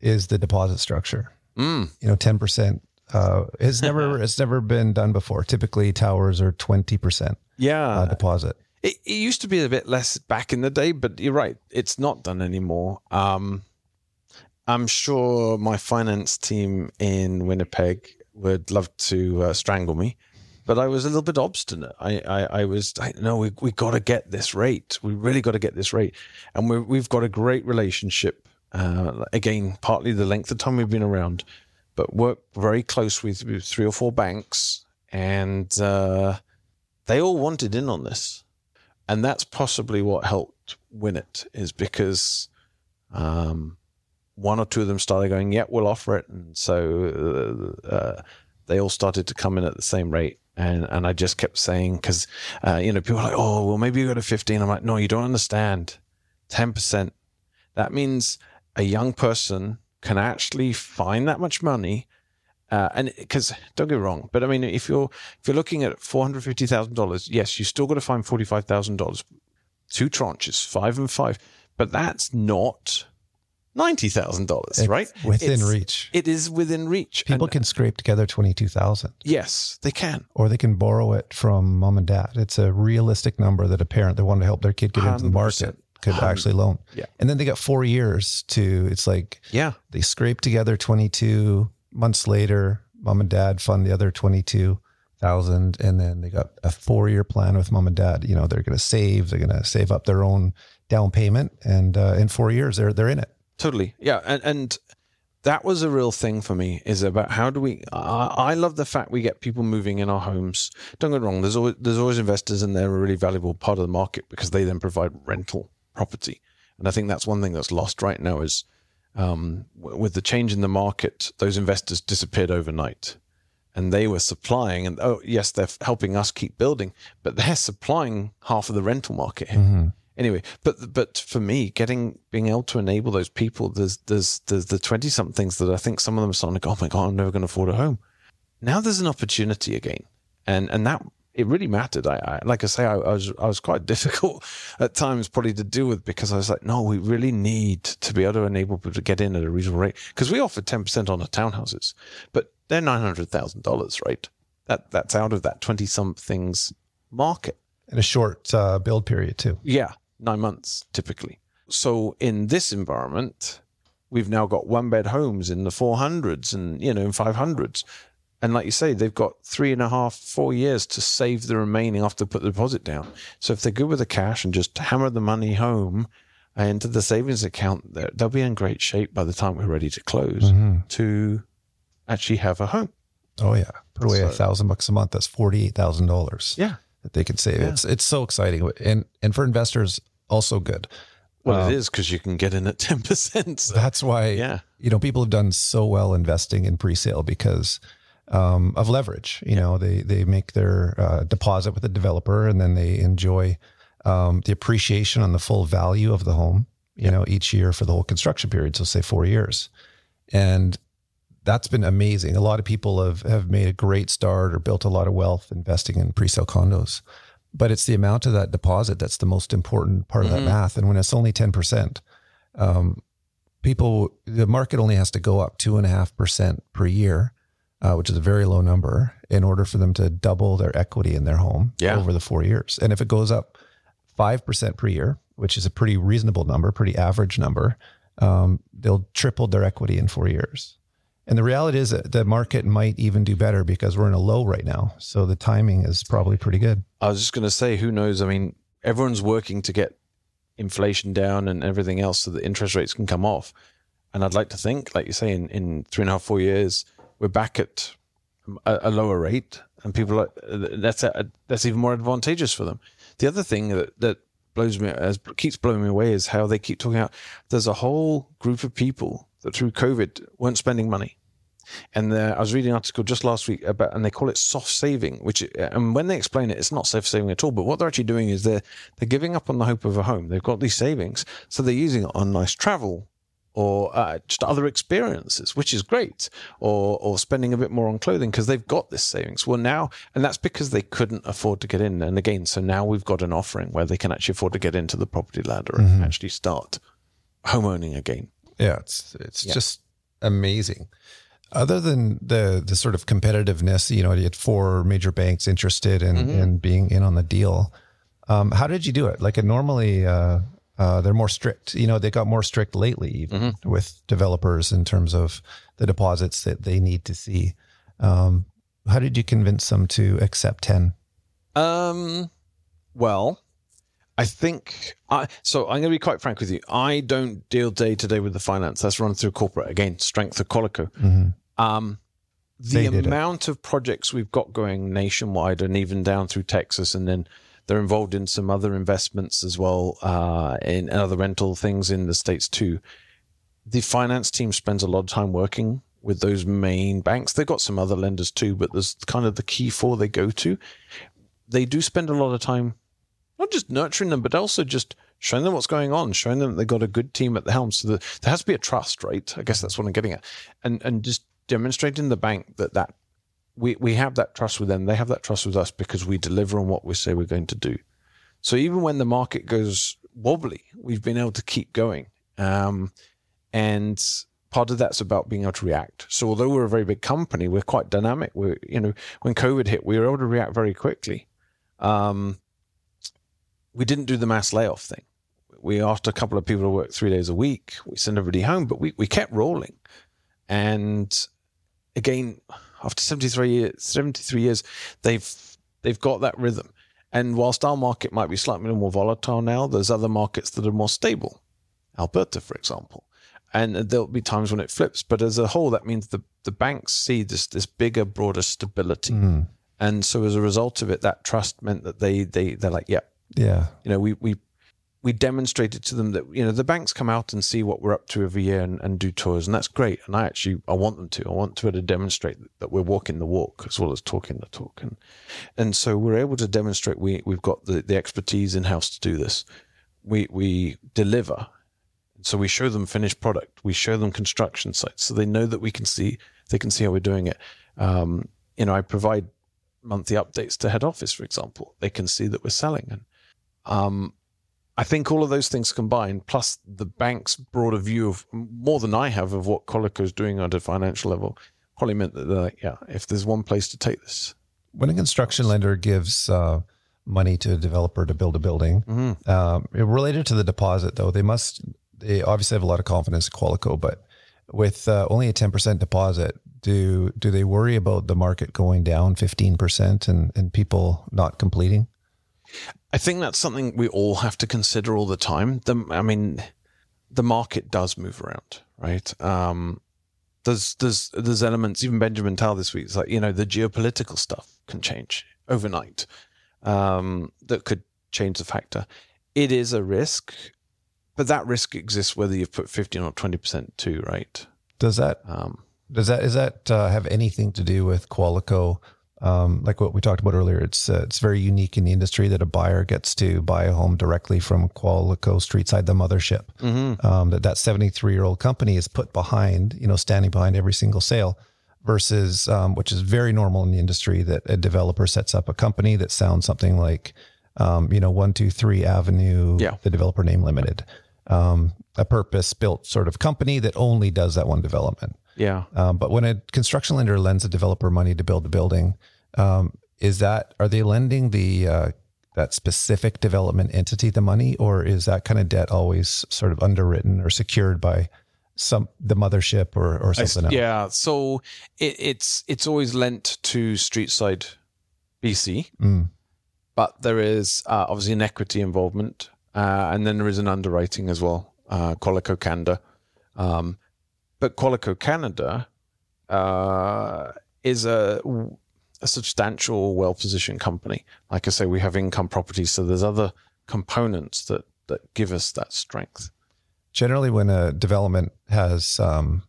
is the deposit structure. Mm. You know, ten percent. Uh, it's never it's never been done before. Typically, towers are twenty percent Yeah. uh, deposit. It, it used to be a bit less back in the day, but you're right. It's not done anymore. Um, I'm sure my finance team in Winnipeg would love to uh, strangle me, but I was a little bit obstinate. I, I, I was, I, no, we, we got to get this rate. We really got to get this rate. And we we've got a great relationship. Uh, again, partly the length of time we've been around, but work very close with, with three or four banks. And uh, they all wanted in on this and that's possibly what helped win it is because um, one or two of them started going, "Yeah, we'll offer it," and so uh, uh, they all started to come in at the same rate. And and I just kept saying because uh, you know people are like, "Oh, well, maybe you go to 15. I'm like, "No, you don't understand. Ten percent. That means a young person can actually find that much money." Uh, and because don't get me wrong, but I mean, if you're if you're looking at four hundred fifty thousand dollars, yes, you still got to find forty five thousand dollars, two tranches, five and five, but that's not ninety thousand dollars, right? within It's- reach. It is within reach. People And- can scrape together twenty two thousand. yes, they can. or they can borrow it from mom and dad. It's a realistic number that a parent that wanted to help their kid get into the 100%. market could actually loan. Yeah. And then they got four years to, it's like Yeah, they scrape together 22 months later, mom and dad fund the other 22,000. And then they got a four year plan with mom and dad. You know, they're going to save, they're going to save up their own down payment. And uh, in four years, they're, they're in it. Totally. Yeah, and and that was a real thing for me. Is about how do we? I, I love the fact we get people moving in our homes. Don't get wrong. There's always there's always investors, and they're a really valuable part of the market because they then provide rental property. And I think that's one thing that's lost right now is um, with the change in the market, those investors disappeared overnight. And they were supplying, and oh, yes, they're helping us keep building, but they're supplying half of the rental market here. Anyway, but but for me, getting being able to enable those people, there's there's there's the twenty somethings that I think some of them are starting to go, oh my god, I'm never going to afford a home. Now there's an opportunity again, and and that it really mattered. I, I like I say, I, I was I was quite difficult at times probably to deal with because I was like, no, we really need to be able to enable people to get in at a reasonable rate because we offer ten percent on the townhouses, but they're nine hundred thousand dollars, right? That that's out of that twenty somethings market. In a short uh, build period, too. Yeah, nine months typically. So in this environment, we've now got one bed homes in the 400s and, you know, in 500s. And like you say, they've got three and a half, four years to save the remaining after put the deposit down. So if they're good with the cash and just hammer the money home into the savings account, they'll be in great shape by the time we're ready to close mm-hmm. to actually have a home. Oh yeah, put away a So- thousand bucks a month. That's forty eight thousand dollars. Yeah. that they can save. Yeah. It's it's so exciting, and and for investors also good. Well, Um, it is because you can get in at 10%. So, That's why yeah. you know people have done so well investing in pre-sale because um, of leverage. You know they they make their uh, deposit with the developer, and then they enjoy um, the appreciation on the full value of the home. You know each year for the whole construction period, so say four years, and that's been amazing. A lot of people have have made a great start or built a lot of wealth investing in pre-sale condos. But it's the amount of that deposit that's the most important part of that math. And when it's only 10%, um, people, the market only has to go up two and a half percent per year, uh, which is a very low number, in order for them to double their equity in their home Yeah. over the four years. And if it goes up 5% per year, which is a pretty reasonable number, pretty average number, um, they'll triple their equity in four years. And the reality is that the market might even do better because we're in a low right now. So the timing is probably pretty good. I was just going to say, who knows? I mean, everyone's working to get inflation down and everything else so that interest rates can come off. And I'd like to think, like you say, in, in three and a half, four years, we're back at a, a lower rate, and people are, that's a, that's even more advantageous for them. The other thing that that blows me as keeps blowing me away is how they keep talking about there's a whole group of people that through COVID weren't spending money. And I was reading an article just last week about, and they call it soft saving, which, and when they explain it, it's not soft saving at all. But what they're actually doing is they're they're giving up on the hope of a home. They've got these savings, so they're using it on nice travel, or uh, just other experiences, which is great, or or spending a bit more on clothing because they've got this savings. Well, now, and that's because they couldn't afford to get in. And again, so now we've got an offering where they can actually afford to get into the property ladder and mm-hmm. actually start home owning again. Yeah, it's it's yeah. just amazing. Other than the the sort of competitiveness, you know, you had four major banks interested in mm-hmm. in being in on the deal. Um, how did you do it? Like, normally. Uh, uh, they're more strict. You know, they got more strict lately mm-hmm. with developers in terms of the deposits that they need to see. Um, how did you convince them to accept 10? Um, well, I think I, so. I'm going to be quite frank with you. I don't deal day to day with the finance. That's run through corporate. Again, strength of Qualico. Mm-hmm. Um, the amount of projects we've got going nationwide and even down through Texas and then they're involved in some other investments as well, uh, in other rental things in the States too. The finance team spends a lot of time working with those main banks. They've got some other lenders too, but there's kind of the key four they go to. They do spend a lot of time not just nurturing them, but also just showing them what's going on, showing them they've got a good team at the helm. So the, there has to be a trust, right? I guess that's what I'm getting at. And and just demonstrating the bank that that we, we have that trust with them. They have that trust with us because we deliver on what we say we're going to do. So even when the market goes wobbly, we've been able to keep going. Um, and part of that's about being able to react. So although we're a very big company, we're quite dynamic. We're, you know, when COVID hit, we were able to react very quickly. Um, we didn't do the mass layoff thing. We asked a couple of people to work three days a week. We sent everybody home, but we, we kept rolling. And again, after 73 years, 73 years, they've they've got that rhythm. And whilst our market might be slightly more volatile now, there's other markets that are more stable. Alberta, for example. And there'll be times when it flips, but as a whole, that means the, the banks see this this bigger, broader stability. Mm. And so as a result of it, that trust meant that they they they're like, yeah, yeah, you know, we we we demonstrated to them that you know the banks come out and see what we're up to every year and, and do tours and that's great. And i actually i want them to. I want to, to demonstrate that we're walking the walk as well as talking the talk. And and so we're able to demonstrate we we've got the, the expertise in house to do this. We we deliver. So we show them finished product. We show them construction sites so they know that we can see they can see how we're doing it. Um, you know i provide monthly updates to head office for example. They can see that we're selling and um, I think all of those things combined, plus the bank's broader view of more than I have of what Qualico is doing at a financial level, probably meant that they're like, yeah, if there's one place to take this. When a construction lender gives uh, money to a developer to build a building, mm-hmm. um, related to the deposit, though, they must, they obviously have a lot of confidence in Qualico, but with uh, only a 10% deposit, do do they worry about the market going down 15% and, and people not completing? I think that's something we all have to consider all the time. The, I mean, the market does move around, right? Um, there's there's there's elements. Even Benjamin Tal this week. It's like you know the geopolitical stuff can change overnight. Um, that could change the factor. It is a risk, but that risk exists whether you've put fifteen or twenty percent too, right? Does that um, does that is that uh, have anything to do with Qualico um, like what we talked about earlier, it's uh, it's very unique in the industry that a buyer gets to buy a home directly from Qualico Streetside, the mothership. Mm-hmm. Um, that that seventy three year old company is put behind, you know, standing behind every single sale, versus um, which is very normal in the industry that a developer sets up a company that sounds something like, um, you know, one two three Avenue, yeah. the developer name limited, um, a purpose built sort of company that only does that one development. Yeah. Um, but when a construction lender lends a developer money to build a building, um, is that are they lending the uh, that specific development entity the money, or is that kind of debt always sort of underwritten or secured by some the mothership or or something else? Yeah, so it, it's it's always lent to Streetside BC, Mm. but there is uh, obviously an equity involvement, uh, and then there is an underwriting as well, uh, Qualico Canada. Um, but Qualico Canada uh, is a, a substantial, well-positioned company. Like I say, we have income properties, so there's other components that that give us that strength. generally when a development has um,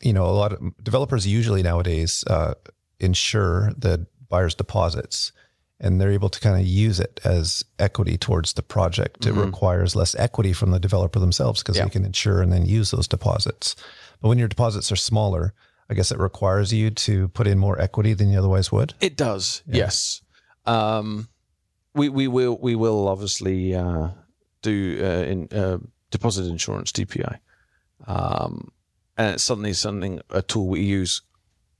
you know a lot of developers usually nowadays uh, insure the buyer's deposits and they're able to kind of use it as equity towards the project it Mhm. requires less equity from the developer themselves because Yeah. they can insure and then use those deposits but when your deposits are smaller i guess it requires you to put in more equity than you otherwise would It does, Yeah. yes. Um, we we will we will obviously uh, do uh, in uh, deposit insurance DPI, um, and it's suddenly something a tool we use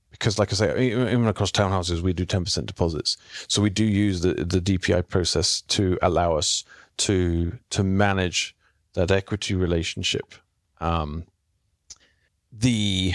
because, like I say, even across townhouses we do ten percent deposits, so we do use the the DPI process to allow us to to manage that equity relationship. Um, the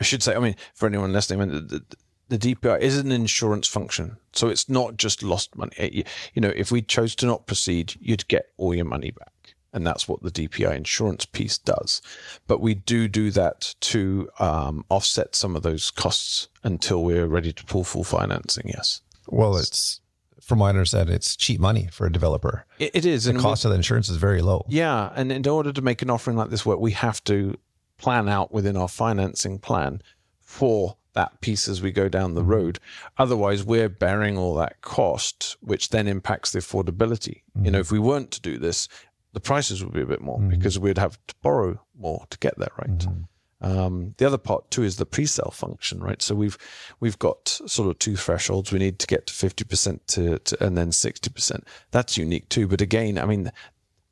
I should say, I mean, for anyone listening, I mean, the, the, the DPI is an insurance function. So it's not just lost money. You, know, if we chose to not proceed, you'd get all your money back. And that's what the DPI insurance piece does. But we do do that to um, offset some of those costs until we're ready to pull full financing. Yes. well it's from my understanding it's cheap money for a developer It, it is. the cost of the insurance is very low Yeah, and in order to make an offering like this work, we have to plan out within our financing plan for that piece as we go down the road. Otherwise, we're bearing all that cost, which then impacts the affordability. You know, if we weren't to do this, the prices would be a bit more Mhm. because we'd have to borrow more to get there, right? Mhm. Um, the other part too is the pre-sale function, right? So we've we've got sort of two thresholds. We need to get to fifty percent to, to and then sixty percent. That's unique too. But again, I mean,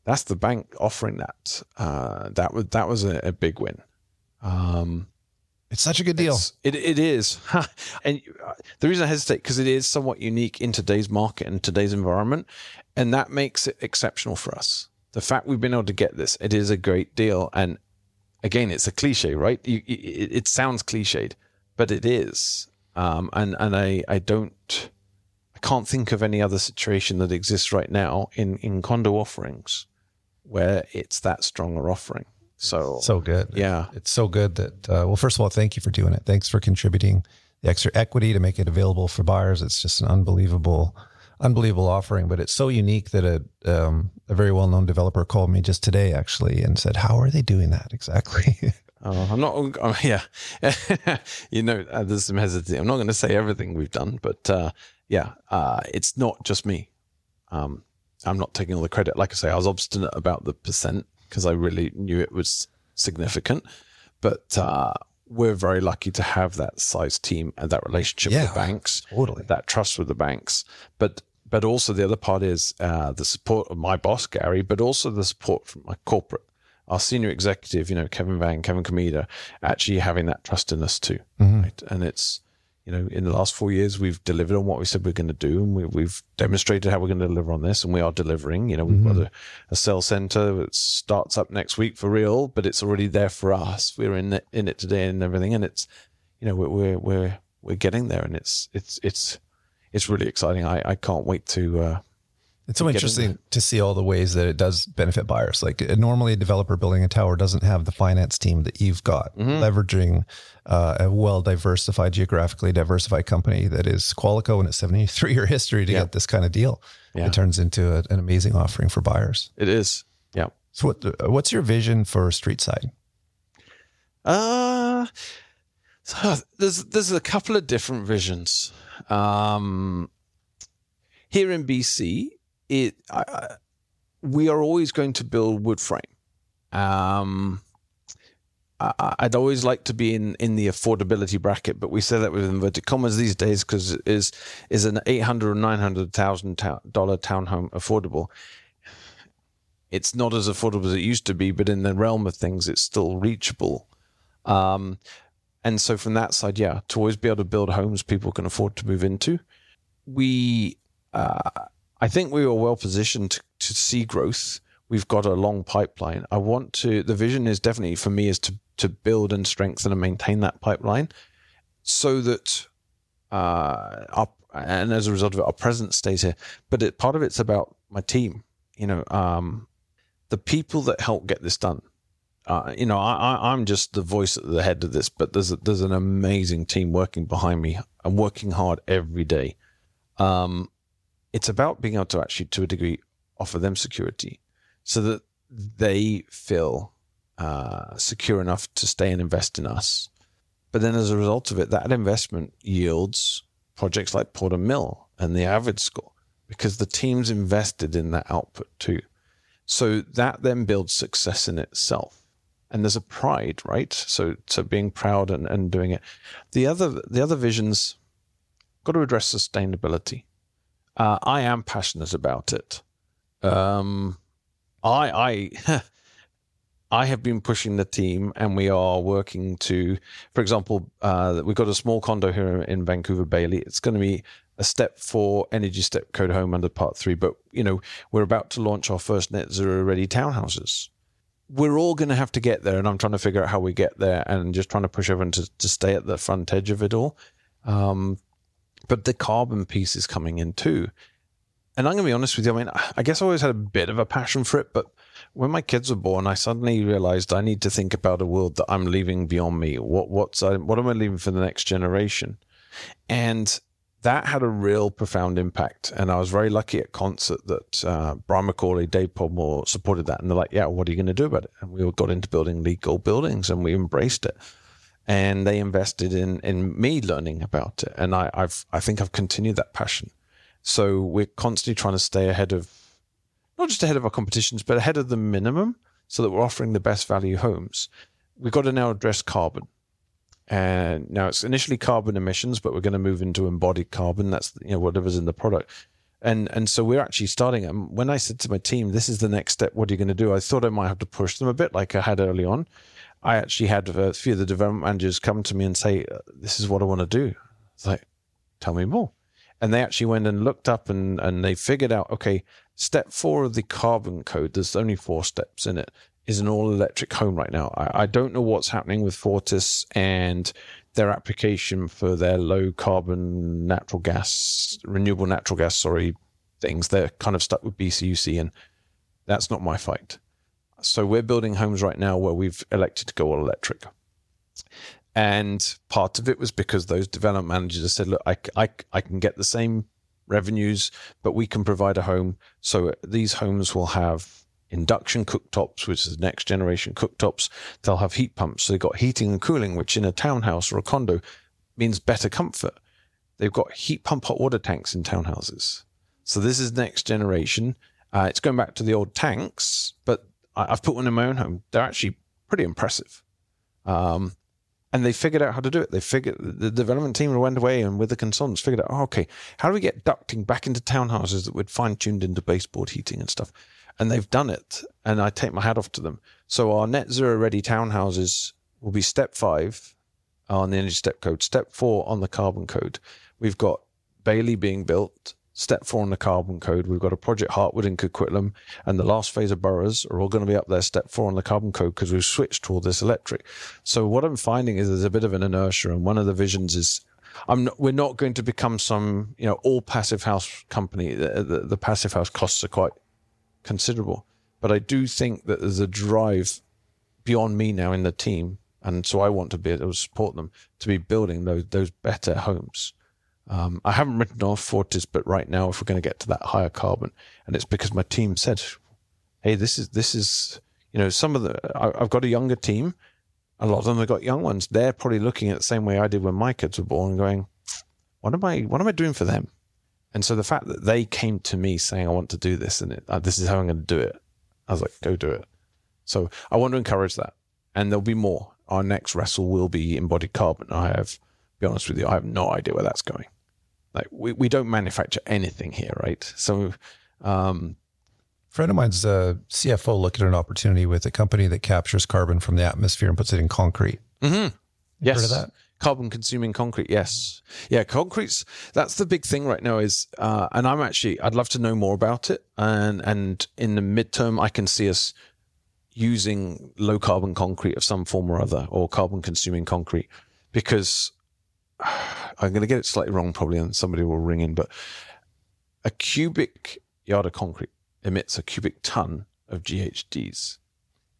that's the bank offering that. Uh, that was that was a, a big win. Um, it's such a good deal It it is, and uh, the reason I hesitate because it is somewhat unique in today's market and today's environment, and that makes it exceptional for us. The fact we've been able to get this, it is a great deal, and again, it's a cliche, right? You, it, it sounds cliched, but it is, um, and and I I don't. I can't think of any other situation that exists right now in, in condo offerings where it's that stronger offering. So, so good yeah, it's so good that uh, well first of all thank you for doing it thanks for contributing the extra equity to make it available for buyers it's just an unbelievable unbelievable offering but it's so unique that a, um, a very well-known developer called me just today actually and said how are they doing that exactly Oh, I'm not. Oh, yeah, you know, uh, there's some hesitancy. I'm not going to say everything we've done, but uh, yeah, uh, it's not just me. Um, I'm not taking all the credit. Like I say, I was obstinate about the percent because I really knew it was significant. But uh, we're very lucky to have that size team and that relationship Yeah. with banks, totally that trust with the banks. But but also the other part is uh, the support of my boss Gary, but also the support from my corporate, our senior executive, you know, Kevin Van, Kevin Comida, actually having that trust in us too, Mhm. right? And it's you know, in the last four years, we've delivered on what we said we're going to do, and we, we've demonstrated how we're going to deliver on this, and we are delivering. You know, we've got a, a sales center that starts up next week for real, but it's already there for us. We're in it, in it today and everything, and it's you know we're we're we're, we're getting there, and it's it's it's it's really exciting. I, I can't wait to. Uh, It's so in interesting to see all the ways that it does benefit buyers. Like uh, normally, a developer building a tower doesn't have the finance team that you've got, Mhm. leveraging uh, a well diversified, geographically diversified company that is Qualico and its 73 year history to Yeah. get this kind of deal. Yeah. It turns into a, an amazing offering for buyers. it is. Yeah. So, what, uh, what's your vision for Streetside? Uh so there's there's a couple of different visions. Um, here in BC, it I, we are always going to build wood frame. Um, I, I'd always like to be in, in the affordability bracket, but we say that with inverted commas these days because is is an eight hundred or nine hundred thousand dollar townhome affordable? It's not as affordable as it used to be, but in the realm of things, it's still reachable. Um, and so from that side, yeah, to always be able to build homes people can afford to move into. We uh, I think we were well positioned to, to see growth. We've got a long pipeline. I want to. The vision is definitely for me is to to build and strengthen and maintain that pipeline, so that uh, our, and as a result of it, our presence stays here. But it, part of it's about my team. You know, um, the people that help get this done. Uh, you know, I, am just the voice at the head of this, but there's a, there's an amazing team working behind me. I'm working hard every day. Um, it's about being able to actually, to a degree, offer them security so that they feel uh, secure enough to stay and invest in us. But then as a result of it, that investment yields projects like Porter Mill and the Avid score because the team's invested in that output too. So that then builds success in itself. And there's a pride, right? So so being proud and, and doing it. The other the other visions got to address sustainability. Uh, I am passionate about it. Um, I I I have been pushing the team, and we are working to, for example, uh, we've got a small condo here in Vancouver Bailey. It's going to be a step for energy step code home under part three, but you know we're about to launch our first net zero ready townhouses. We're all going to have to get there, and I'm trying to figure out how we get there, and just trying to push everyone to, to stay at the front edge of it all. Um, but the carbon piece is coming in too. And I'm going to be honest with you. I mean, I guess I always had a bit of a passion for it, but when my kids were born, I suddenly realized I need to think about a world that I'm leaving beyond me. What what's I, what am I leaving for the next generation? And that had a real profound impact. And I was very lucky at Concert that uh, Brian McCauley, Dave Podmore supported that. And they're like, yeah, what are you going to do about it? And we all got into building legal buildings and we embraced it. And they invested in in me learning about it. And I, I've I think I've continued that passion. So we're constantly trying to stay ahead of not just ahead of our competitions, but ahead of the minimum so that we're offering the best value homes. We've got to now address carbon. And now it's initially carbon emissions, but we're going to move into embodied carbon. That's you know whatever's in the product. And and so we're actually starting. And when I said to my team, "This is the next step. What are you going to do?" I thought I might have to push them a bit, like I had early on. I actually had a few of the development managers come to me and say, uh, "This is what I want to do." It's like, "Tell me more." And they actually went and looked up and and they figured out, okay, Step four of the carbon code, there's only four steps in it, is an all electric home right now. I, I, don't know what's happening with Fortis and their application for their low carbon natural gas, renewable natural gas, sorry, things. They're kind of stuck with BCUC, and that's not my fight. So we're building homes right now where we've elected to go all electric. And part of it was because those development managers said, look, I, I, I can get the same revenues, but we can provide a home. So these homes will have induction cooktops, which is the next generation cooktops. They'll have heat pumps. So they've got heating and cooling, which in a townhouse or a condo means better comfort. They've got heat pump hot water tanks in townhouses. So this is next generation. Uh, it's going back to the old tanks, but I, have put one in my own home. They're actually pretty impressive. Um, and they figured out how to do it. They figured the development team went away and with the consultants figured out, oh, okay, how do we get ducting back into townhouses that would fine tuned into baseboard heating and stuff? And they've done it. And I take my hat off to them. So our net zero ready townhouses will be step five on the energy step code, step four on the carbon code. We've got Bailey being built, step four on the carbon code. We've got a project Heartwood in Coquitlam, and the last phase of boroughs are all going to be up there, step four on the carbon code, because we've switched to all this electric. So what I'm finding is there's a bit of an inertia, and one of the visions is. Not, we're not going to become some, you know, all passive house company. The, the, the passive house costs are quite considerable, but I do think that there's a drive beyond me now in the team, and so I want to be able to support them to be building those those better homes. Um, I haven't written off Fortis, but right now, if we're going to get to that higher carbon, and it's because my team said, "Hey, this is this is you know some of the I, I've got a younger team, a lot of them have got young ones. They're probably looking at the same way I did when my kids were born, going, what am I what am I doing for them?" And so the fact that they came to me saying, "I want to do this, and it, uh, this is how I'm going to do it," I was like, "Go do it." So I want to encourage that, and there'll be more. Our next wrestle will be embodied carbon. I have, be honest with you, I have no idea where that's going. Like we, we don't manufacture anything here, right? So, um, friend of mine's a CFO looking at an opportunity with a company that captures carbon from the atmosphere and puts it in concrete. Mm-hmm. Yes. That? Carbon consuming concrete, yes, yeah. Concrete's that's the big thing right now. Is uh, and I'm actually I'd love to know more about it. And and in the midterm, I can see us using low carbon concrete of some form or other, or carbon consuming concrete, because I'm going to get it slightly wrong probably, and somebody will ring in, but a cubic yard of concrete emits a cubic ton of GHGs.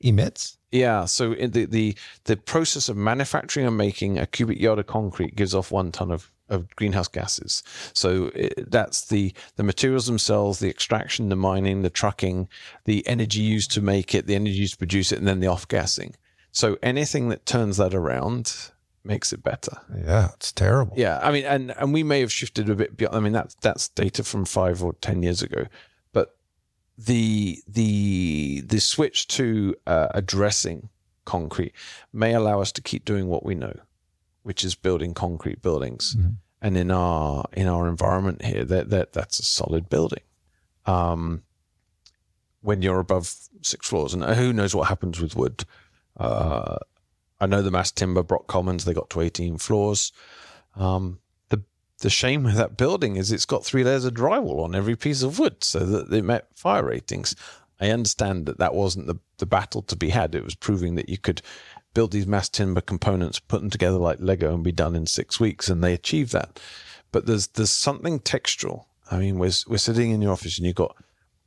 Emits? Yeah. So in the, the the process of manufacturing and making a cubic yard of concrete gives off one ton of, of greenhouse gases. So it, that's the the materials themselves, the extraction, the mining, the trucking, the energy used to make it, the energy used to produce it, and then the off gassing. So anything that turns that around makes it better. Yeah, it's terrible. Yeah, I mean, and and we may have shifted a bit. Beyond, I mean, that's that's data from five or ten years ago, but the the the switch to uh, addressing concrete may allow us to keep doing what we know, which is building concrete buildings. Mm-hmm. And in our in our environment here, that that that's a solid building. Um, when you're above six floors, and who knows what happens with wood. Uh, I know the mass timber, Brock Commons, they got to 18 floors. Um, the the shame with that building is it's got three layers of drywall on every piece of wood so that they met fire ratings. I understand that that wasn't the, the battle to be had. It was proving that you could build these mass timber components, put them together like Lego, and be done in six weeks, and they achieved that. But there's there's something textural. I mean, we're we're sitting in your office, and you've got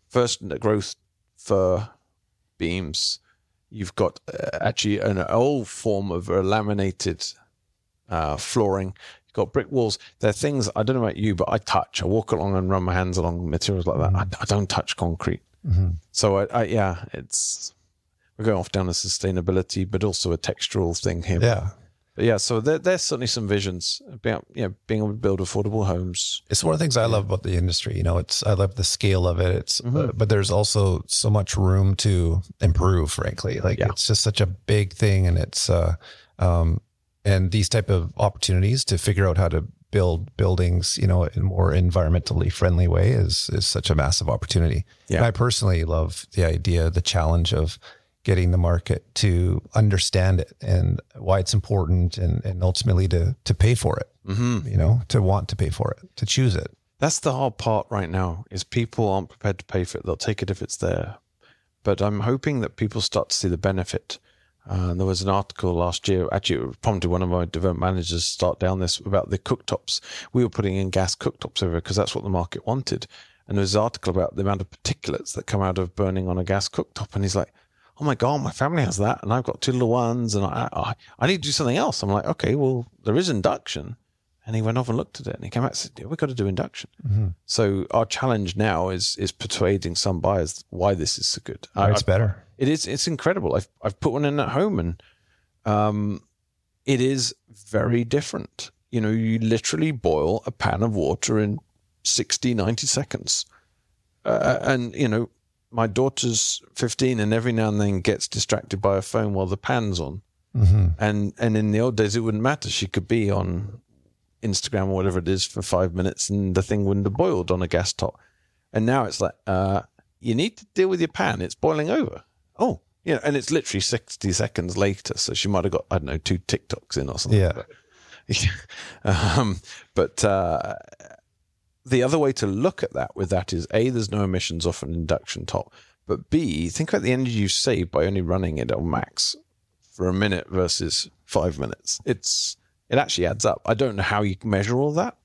first growth fir beams You've got uh, actually an old form of a laminated uh, flooring. You've got brick walls. They're things I don't know about you, but I touch. I walk along and run my hands along materials like that. I, I don't touch concrete. Mm-hmm. So I, I, yeah, it's we're going off down a sustainability, but also a textural thing here. Yeah. But yeah, so there, there's certainly some visions about you know being able to build affordable homes. It's one of the things I love about the industry. You know, it's I love the scale of it. It's Mm-hmm. uh, but there's also so much room to improve. Frankly, like Yeah. it's just such a big thing, and it's uh, um, and these type of opportunities to figure out how to build buildings, you know, in a more environmentally friendly way is is such a massive opportunity. Yeah. And I personally love the idea, the challenge of getting the market to understand it and why it's important and, and ultimately to to pay for it Mm-hmm. you know, to want to pay for it, to choose it. That's the hard part right now is people aren't prepared to pay for it. They'll take it if it's there. But I'm hoping that people start to see the benefit. Uh, there was an article last year, actually, it prompted one of my development managers to start down this about the cooktops. We were putting in gas cooktops over because that's what the market wanted. And there was an article about the amount of particulates that come out of burning on a gas cooktop. And he's like, oh my God, my family has that. And I've got two little ones and I, I, I need to do something else. I'm like, okay, well, there is induction. And he went off and looked at it and he came back and said, yeah, we've got to do induction. Mm-hmm. So our challenge now is is persuading some buyers why this is so good. I- it's I- better. it is it's incredible. I've I've put one in at home and um it is very different. You know, you literally boil a pan of water in 60 90 seconds. Uh, and you know, my daughter's 15 and every now and then gets distracted by a phone while the pan's on. Mm-hmm. And and in the old days, it wouldn't matter. She could be on Instagram or whatever it is for five minutes, and the thing wouldn't have boiled on a gas top. And now it's like, uh, you need to deal with your pan. It's boiling over. Oh, yeah, and it's literally sixty seconds later. So she might have got I don't know two TikToks in or something. Yeah. um, but uh, the other way to look at that with that is a there's no emissions off an induction top, but b think about the energy you save by only running it on max for a minute versus five minutes. It's it actually adds up. I don't know how you measure all that.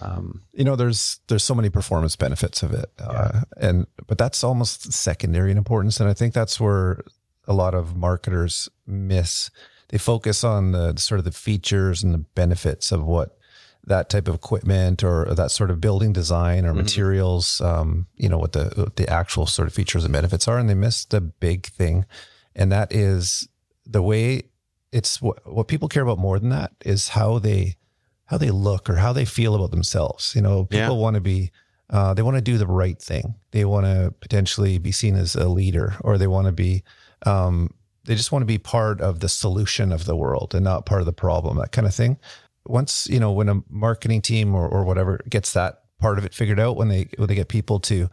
Um, You know, there's there's so many performance benefits of it, uh, and but that's almost secondary in importance, and I think that's where a lot of marketers miss. They focus on the sort of the features and the benefits of what that type of equipment or that sort of building design or materials, um, you know, what the what the actual sort of features and benefits are, and they miss the big thing, and that is the way it's what what people care about more than that is how they how they look or how they feel about themselves. You know, people Yeah. want to be uh, they want to do the right thing. They want to potentially be seen as a leader, or they want to be um, they just want to be part of the solution of the world and not part of the problem. That kind of thing. Once you know, when a marketing team or, or whatever gets that part of it figured out, when they when they get people to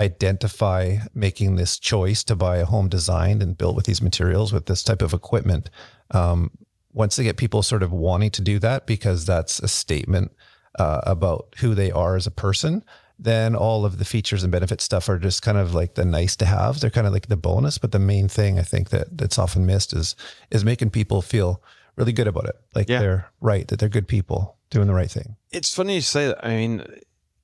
identify making this choice to buy a home designed and built with these materials with this type of equipment um, once they get people sort of wanting to do that because that's a statement uh, about who they are as a person, then all of the features and benefit stuff are just kind of like the nice to have. They're kind of like the bonus, but the main thing I think that that's often missed is is making people feel really good about it. Like Yeah. they're right, that they're good people doing the right thing. It's funny you say that. I mean,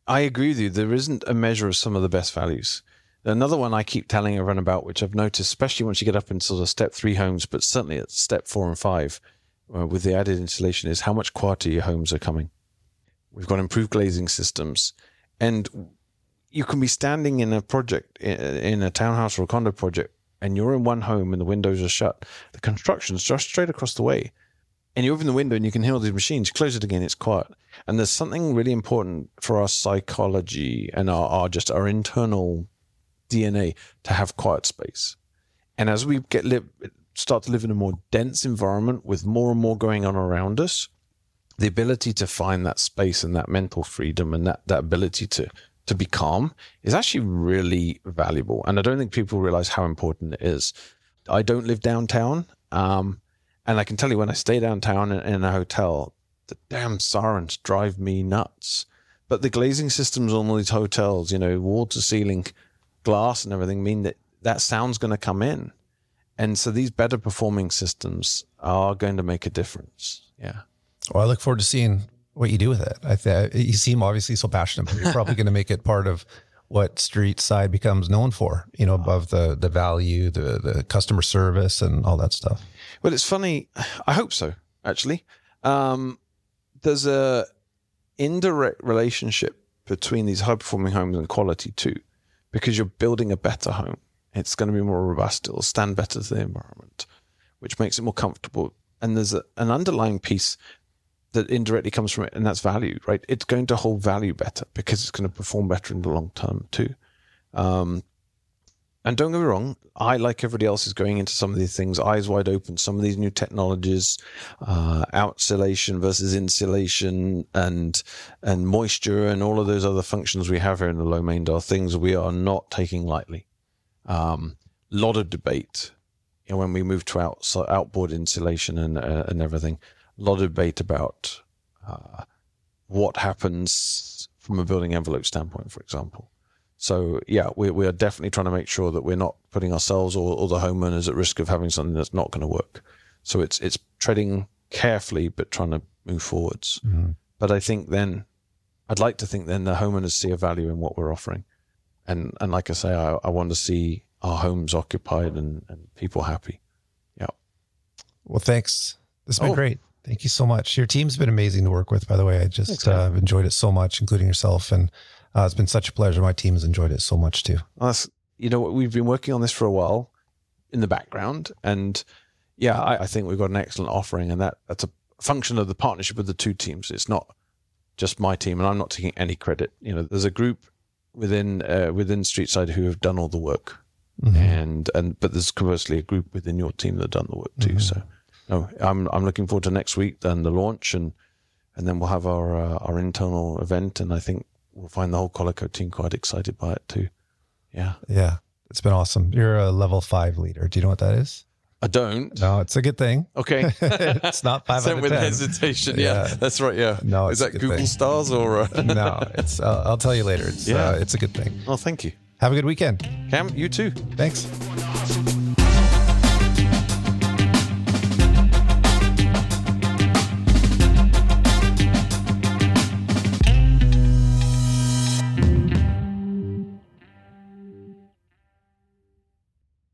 I agree with you. There isn't a measure of some of the best values. Another one I keep telling everyone about, which I've noticed, especially once you get up into sort of step three homes, but certainly at step four and five, uh, with the added insulation, is how much quieter your homes are coming. We've got improved glazing systems, and you can be standing in a project, in, in a townhouse or a condo project, and you're in one home and the windows are shut. The construction's just straight across the way and you open the window and you can hear all these machines. Close it again, it's quiet. And there's something really important for our psychology and our, our just our internal DNA to have quiet space. And as we get live, start to live in a more dense environment with more and more going on around us, the ability to find that space and that mental freedom and that, that ability to to be calm is actually really valuable. And I don't think people realize how important it is. I don't live downtown. Um, and I can tell you when I stay downtown in, in a hotel, the damn sirens drive me nuts. But the glazing systems on all these hotels, you know, wall to ceiling glass and everything mean that that sound's going to come in. And so these better performing systems are going to make a difference. Yeah. Well, I look forward to seeing what you do with it. I think you seem obviously so passionate, but you're probably going to make it part of what Streetside becomes known for, you know, above the the value, the the customer service and all that stuff. Well, it's funny. I hope so. Actually, um, there's a indirect relationship between these high performing homes and quality too, because you're building a better home. It's going to be more robust. It'll stand better to the environment, which makes it more comfortable. And there's a, an underlying piece that indirectly comes from it, and that's value, right? It's going to hold value better because it's going to perform better in the long term too. Um, and don't get me wrong, I, like everybody else, is going into some of these things eyes wide open. Some of these new technologies, uh, outsolation versus insulation, and and moisture, and all of those other functions we have here in the low main are things we are not taking lightly. Um, lot of debate, you know, when we move to out, so outboard insulation and uh, and everything. A lot of debate about uh, what happens from a building envelope standpoint, for example. So yeah, we, we are definitely trying to make sure that we're not putting ourselves or, or the homeowners at risk of having something that's not going to work. So it's it's treading carefully, but trying to move forwards. But I think then, I'd like to think then the homeowners see a value in what we're offering, and and like I say, I, I want to see our homes occupied and, and people happy. Yeah. Well, thanks. This has been Oh. great. Thank you so much. Your team's been amazing to work with, by the way. I just Thanks, uh, enjoyed it so much, including yourself, and uh, it's been such a pleasure. My team has enjoyed it so much too. Well, that's, you know, we've been working on this for a while in the background, and yeah, I, I think we've got an excellent offering, and that that's a function of the partnership with the two teams. It's not just my team, and I'm not taking any credit. You know, there's a group within uh, within Streetside who have done all the work, Mhm. and and but there's conversely a group within your team that have done the work too. So, no, I'm I'm looking forward to next week and the launch, and and then we'll have our uh, our internal event, and I think we'll find the whole Qualico team quite excited by it too. Yeah. Yeah, it's been awesome. You're a level five leader. Do you know what that is? I don't. No, it's a good thing. Okay. It's not five of with 10. hesitation. Yeah, Yeah. that's right. Yeah. No, is that Google thing. stars or? Uh... no, it's. Uh, I'll tell you later. It's. Yeah. Uh, it's a good thing. oh, thank you, Have a good weekend. Cam. You too. Thanks.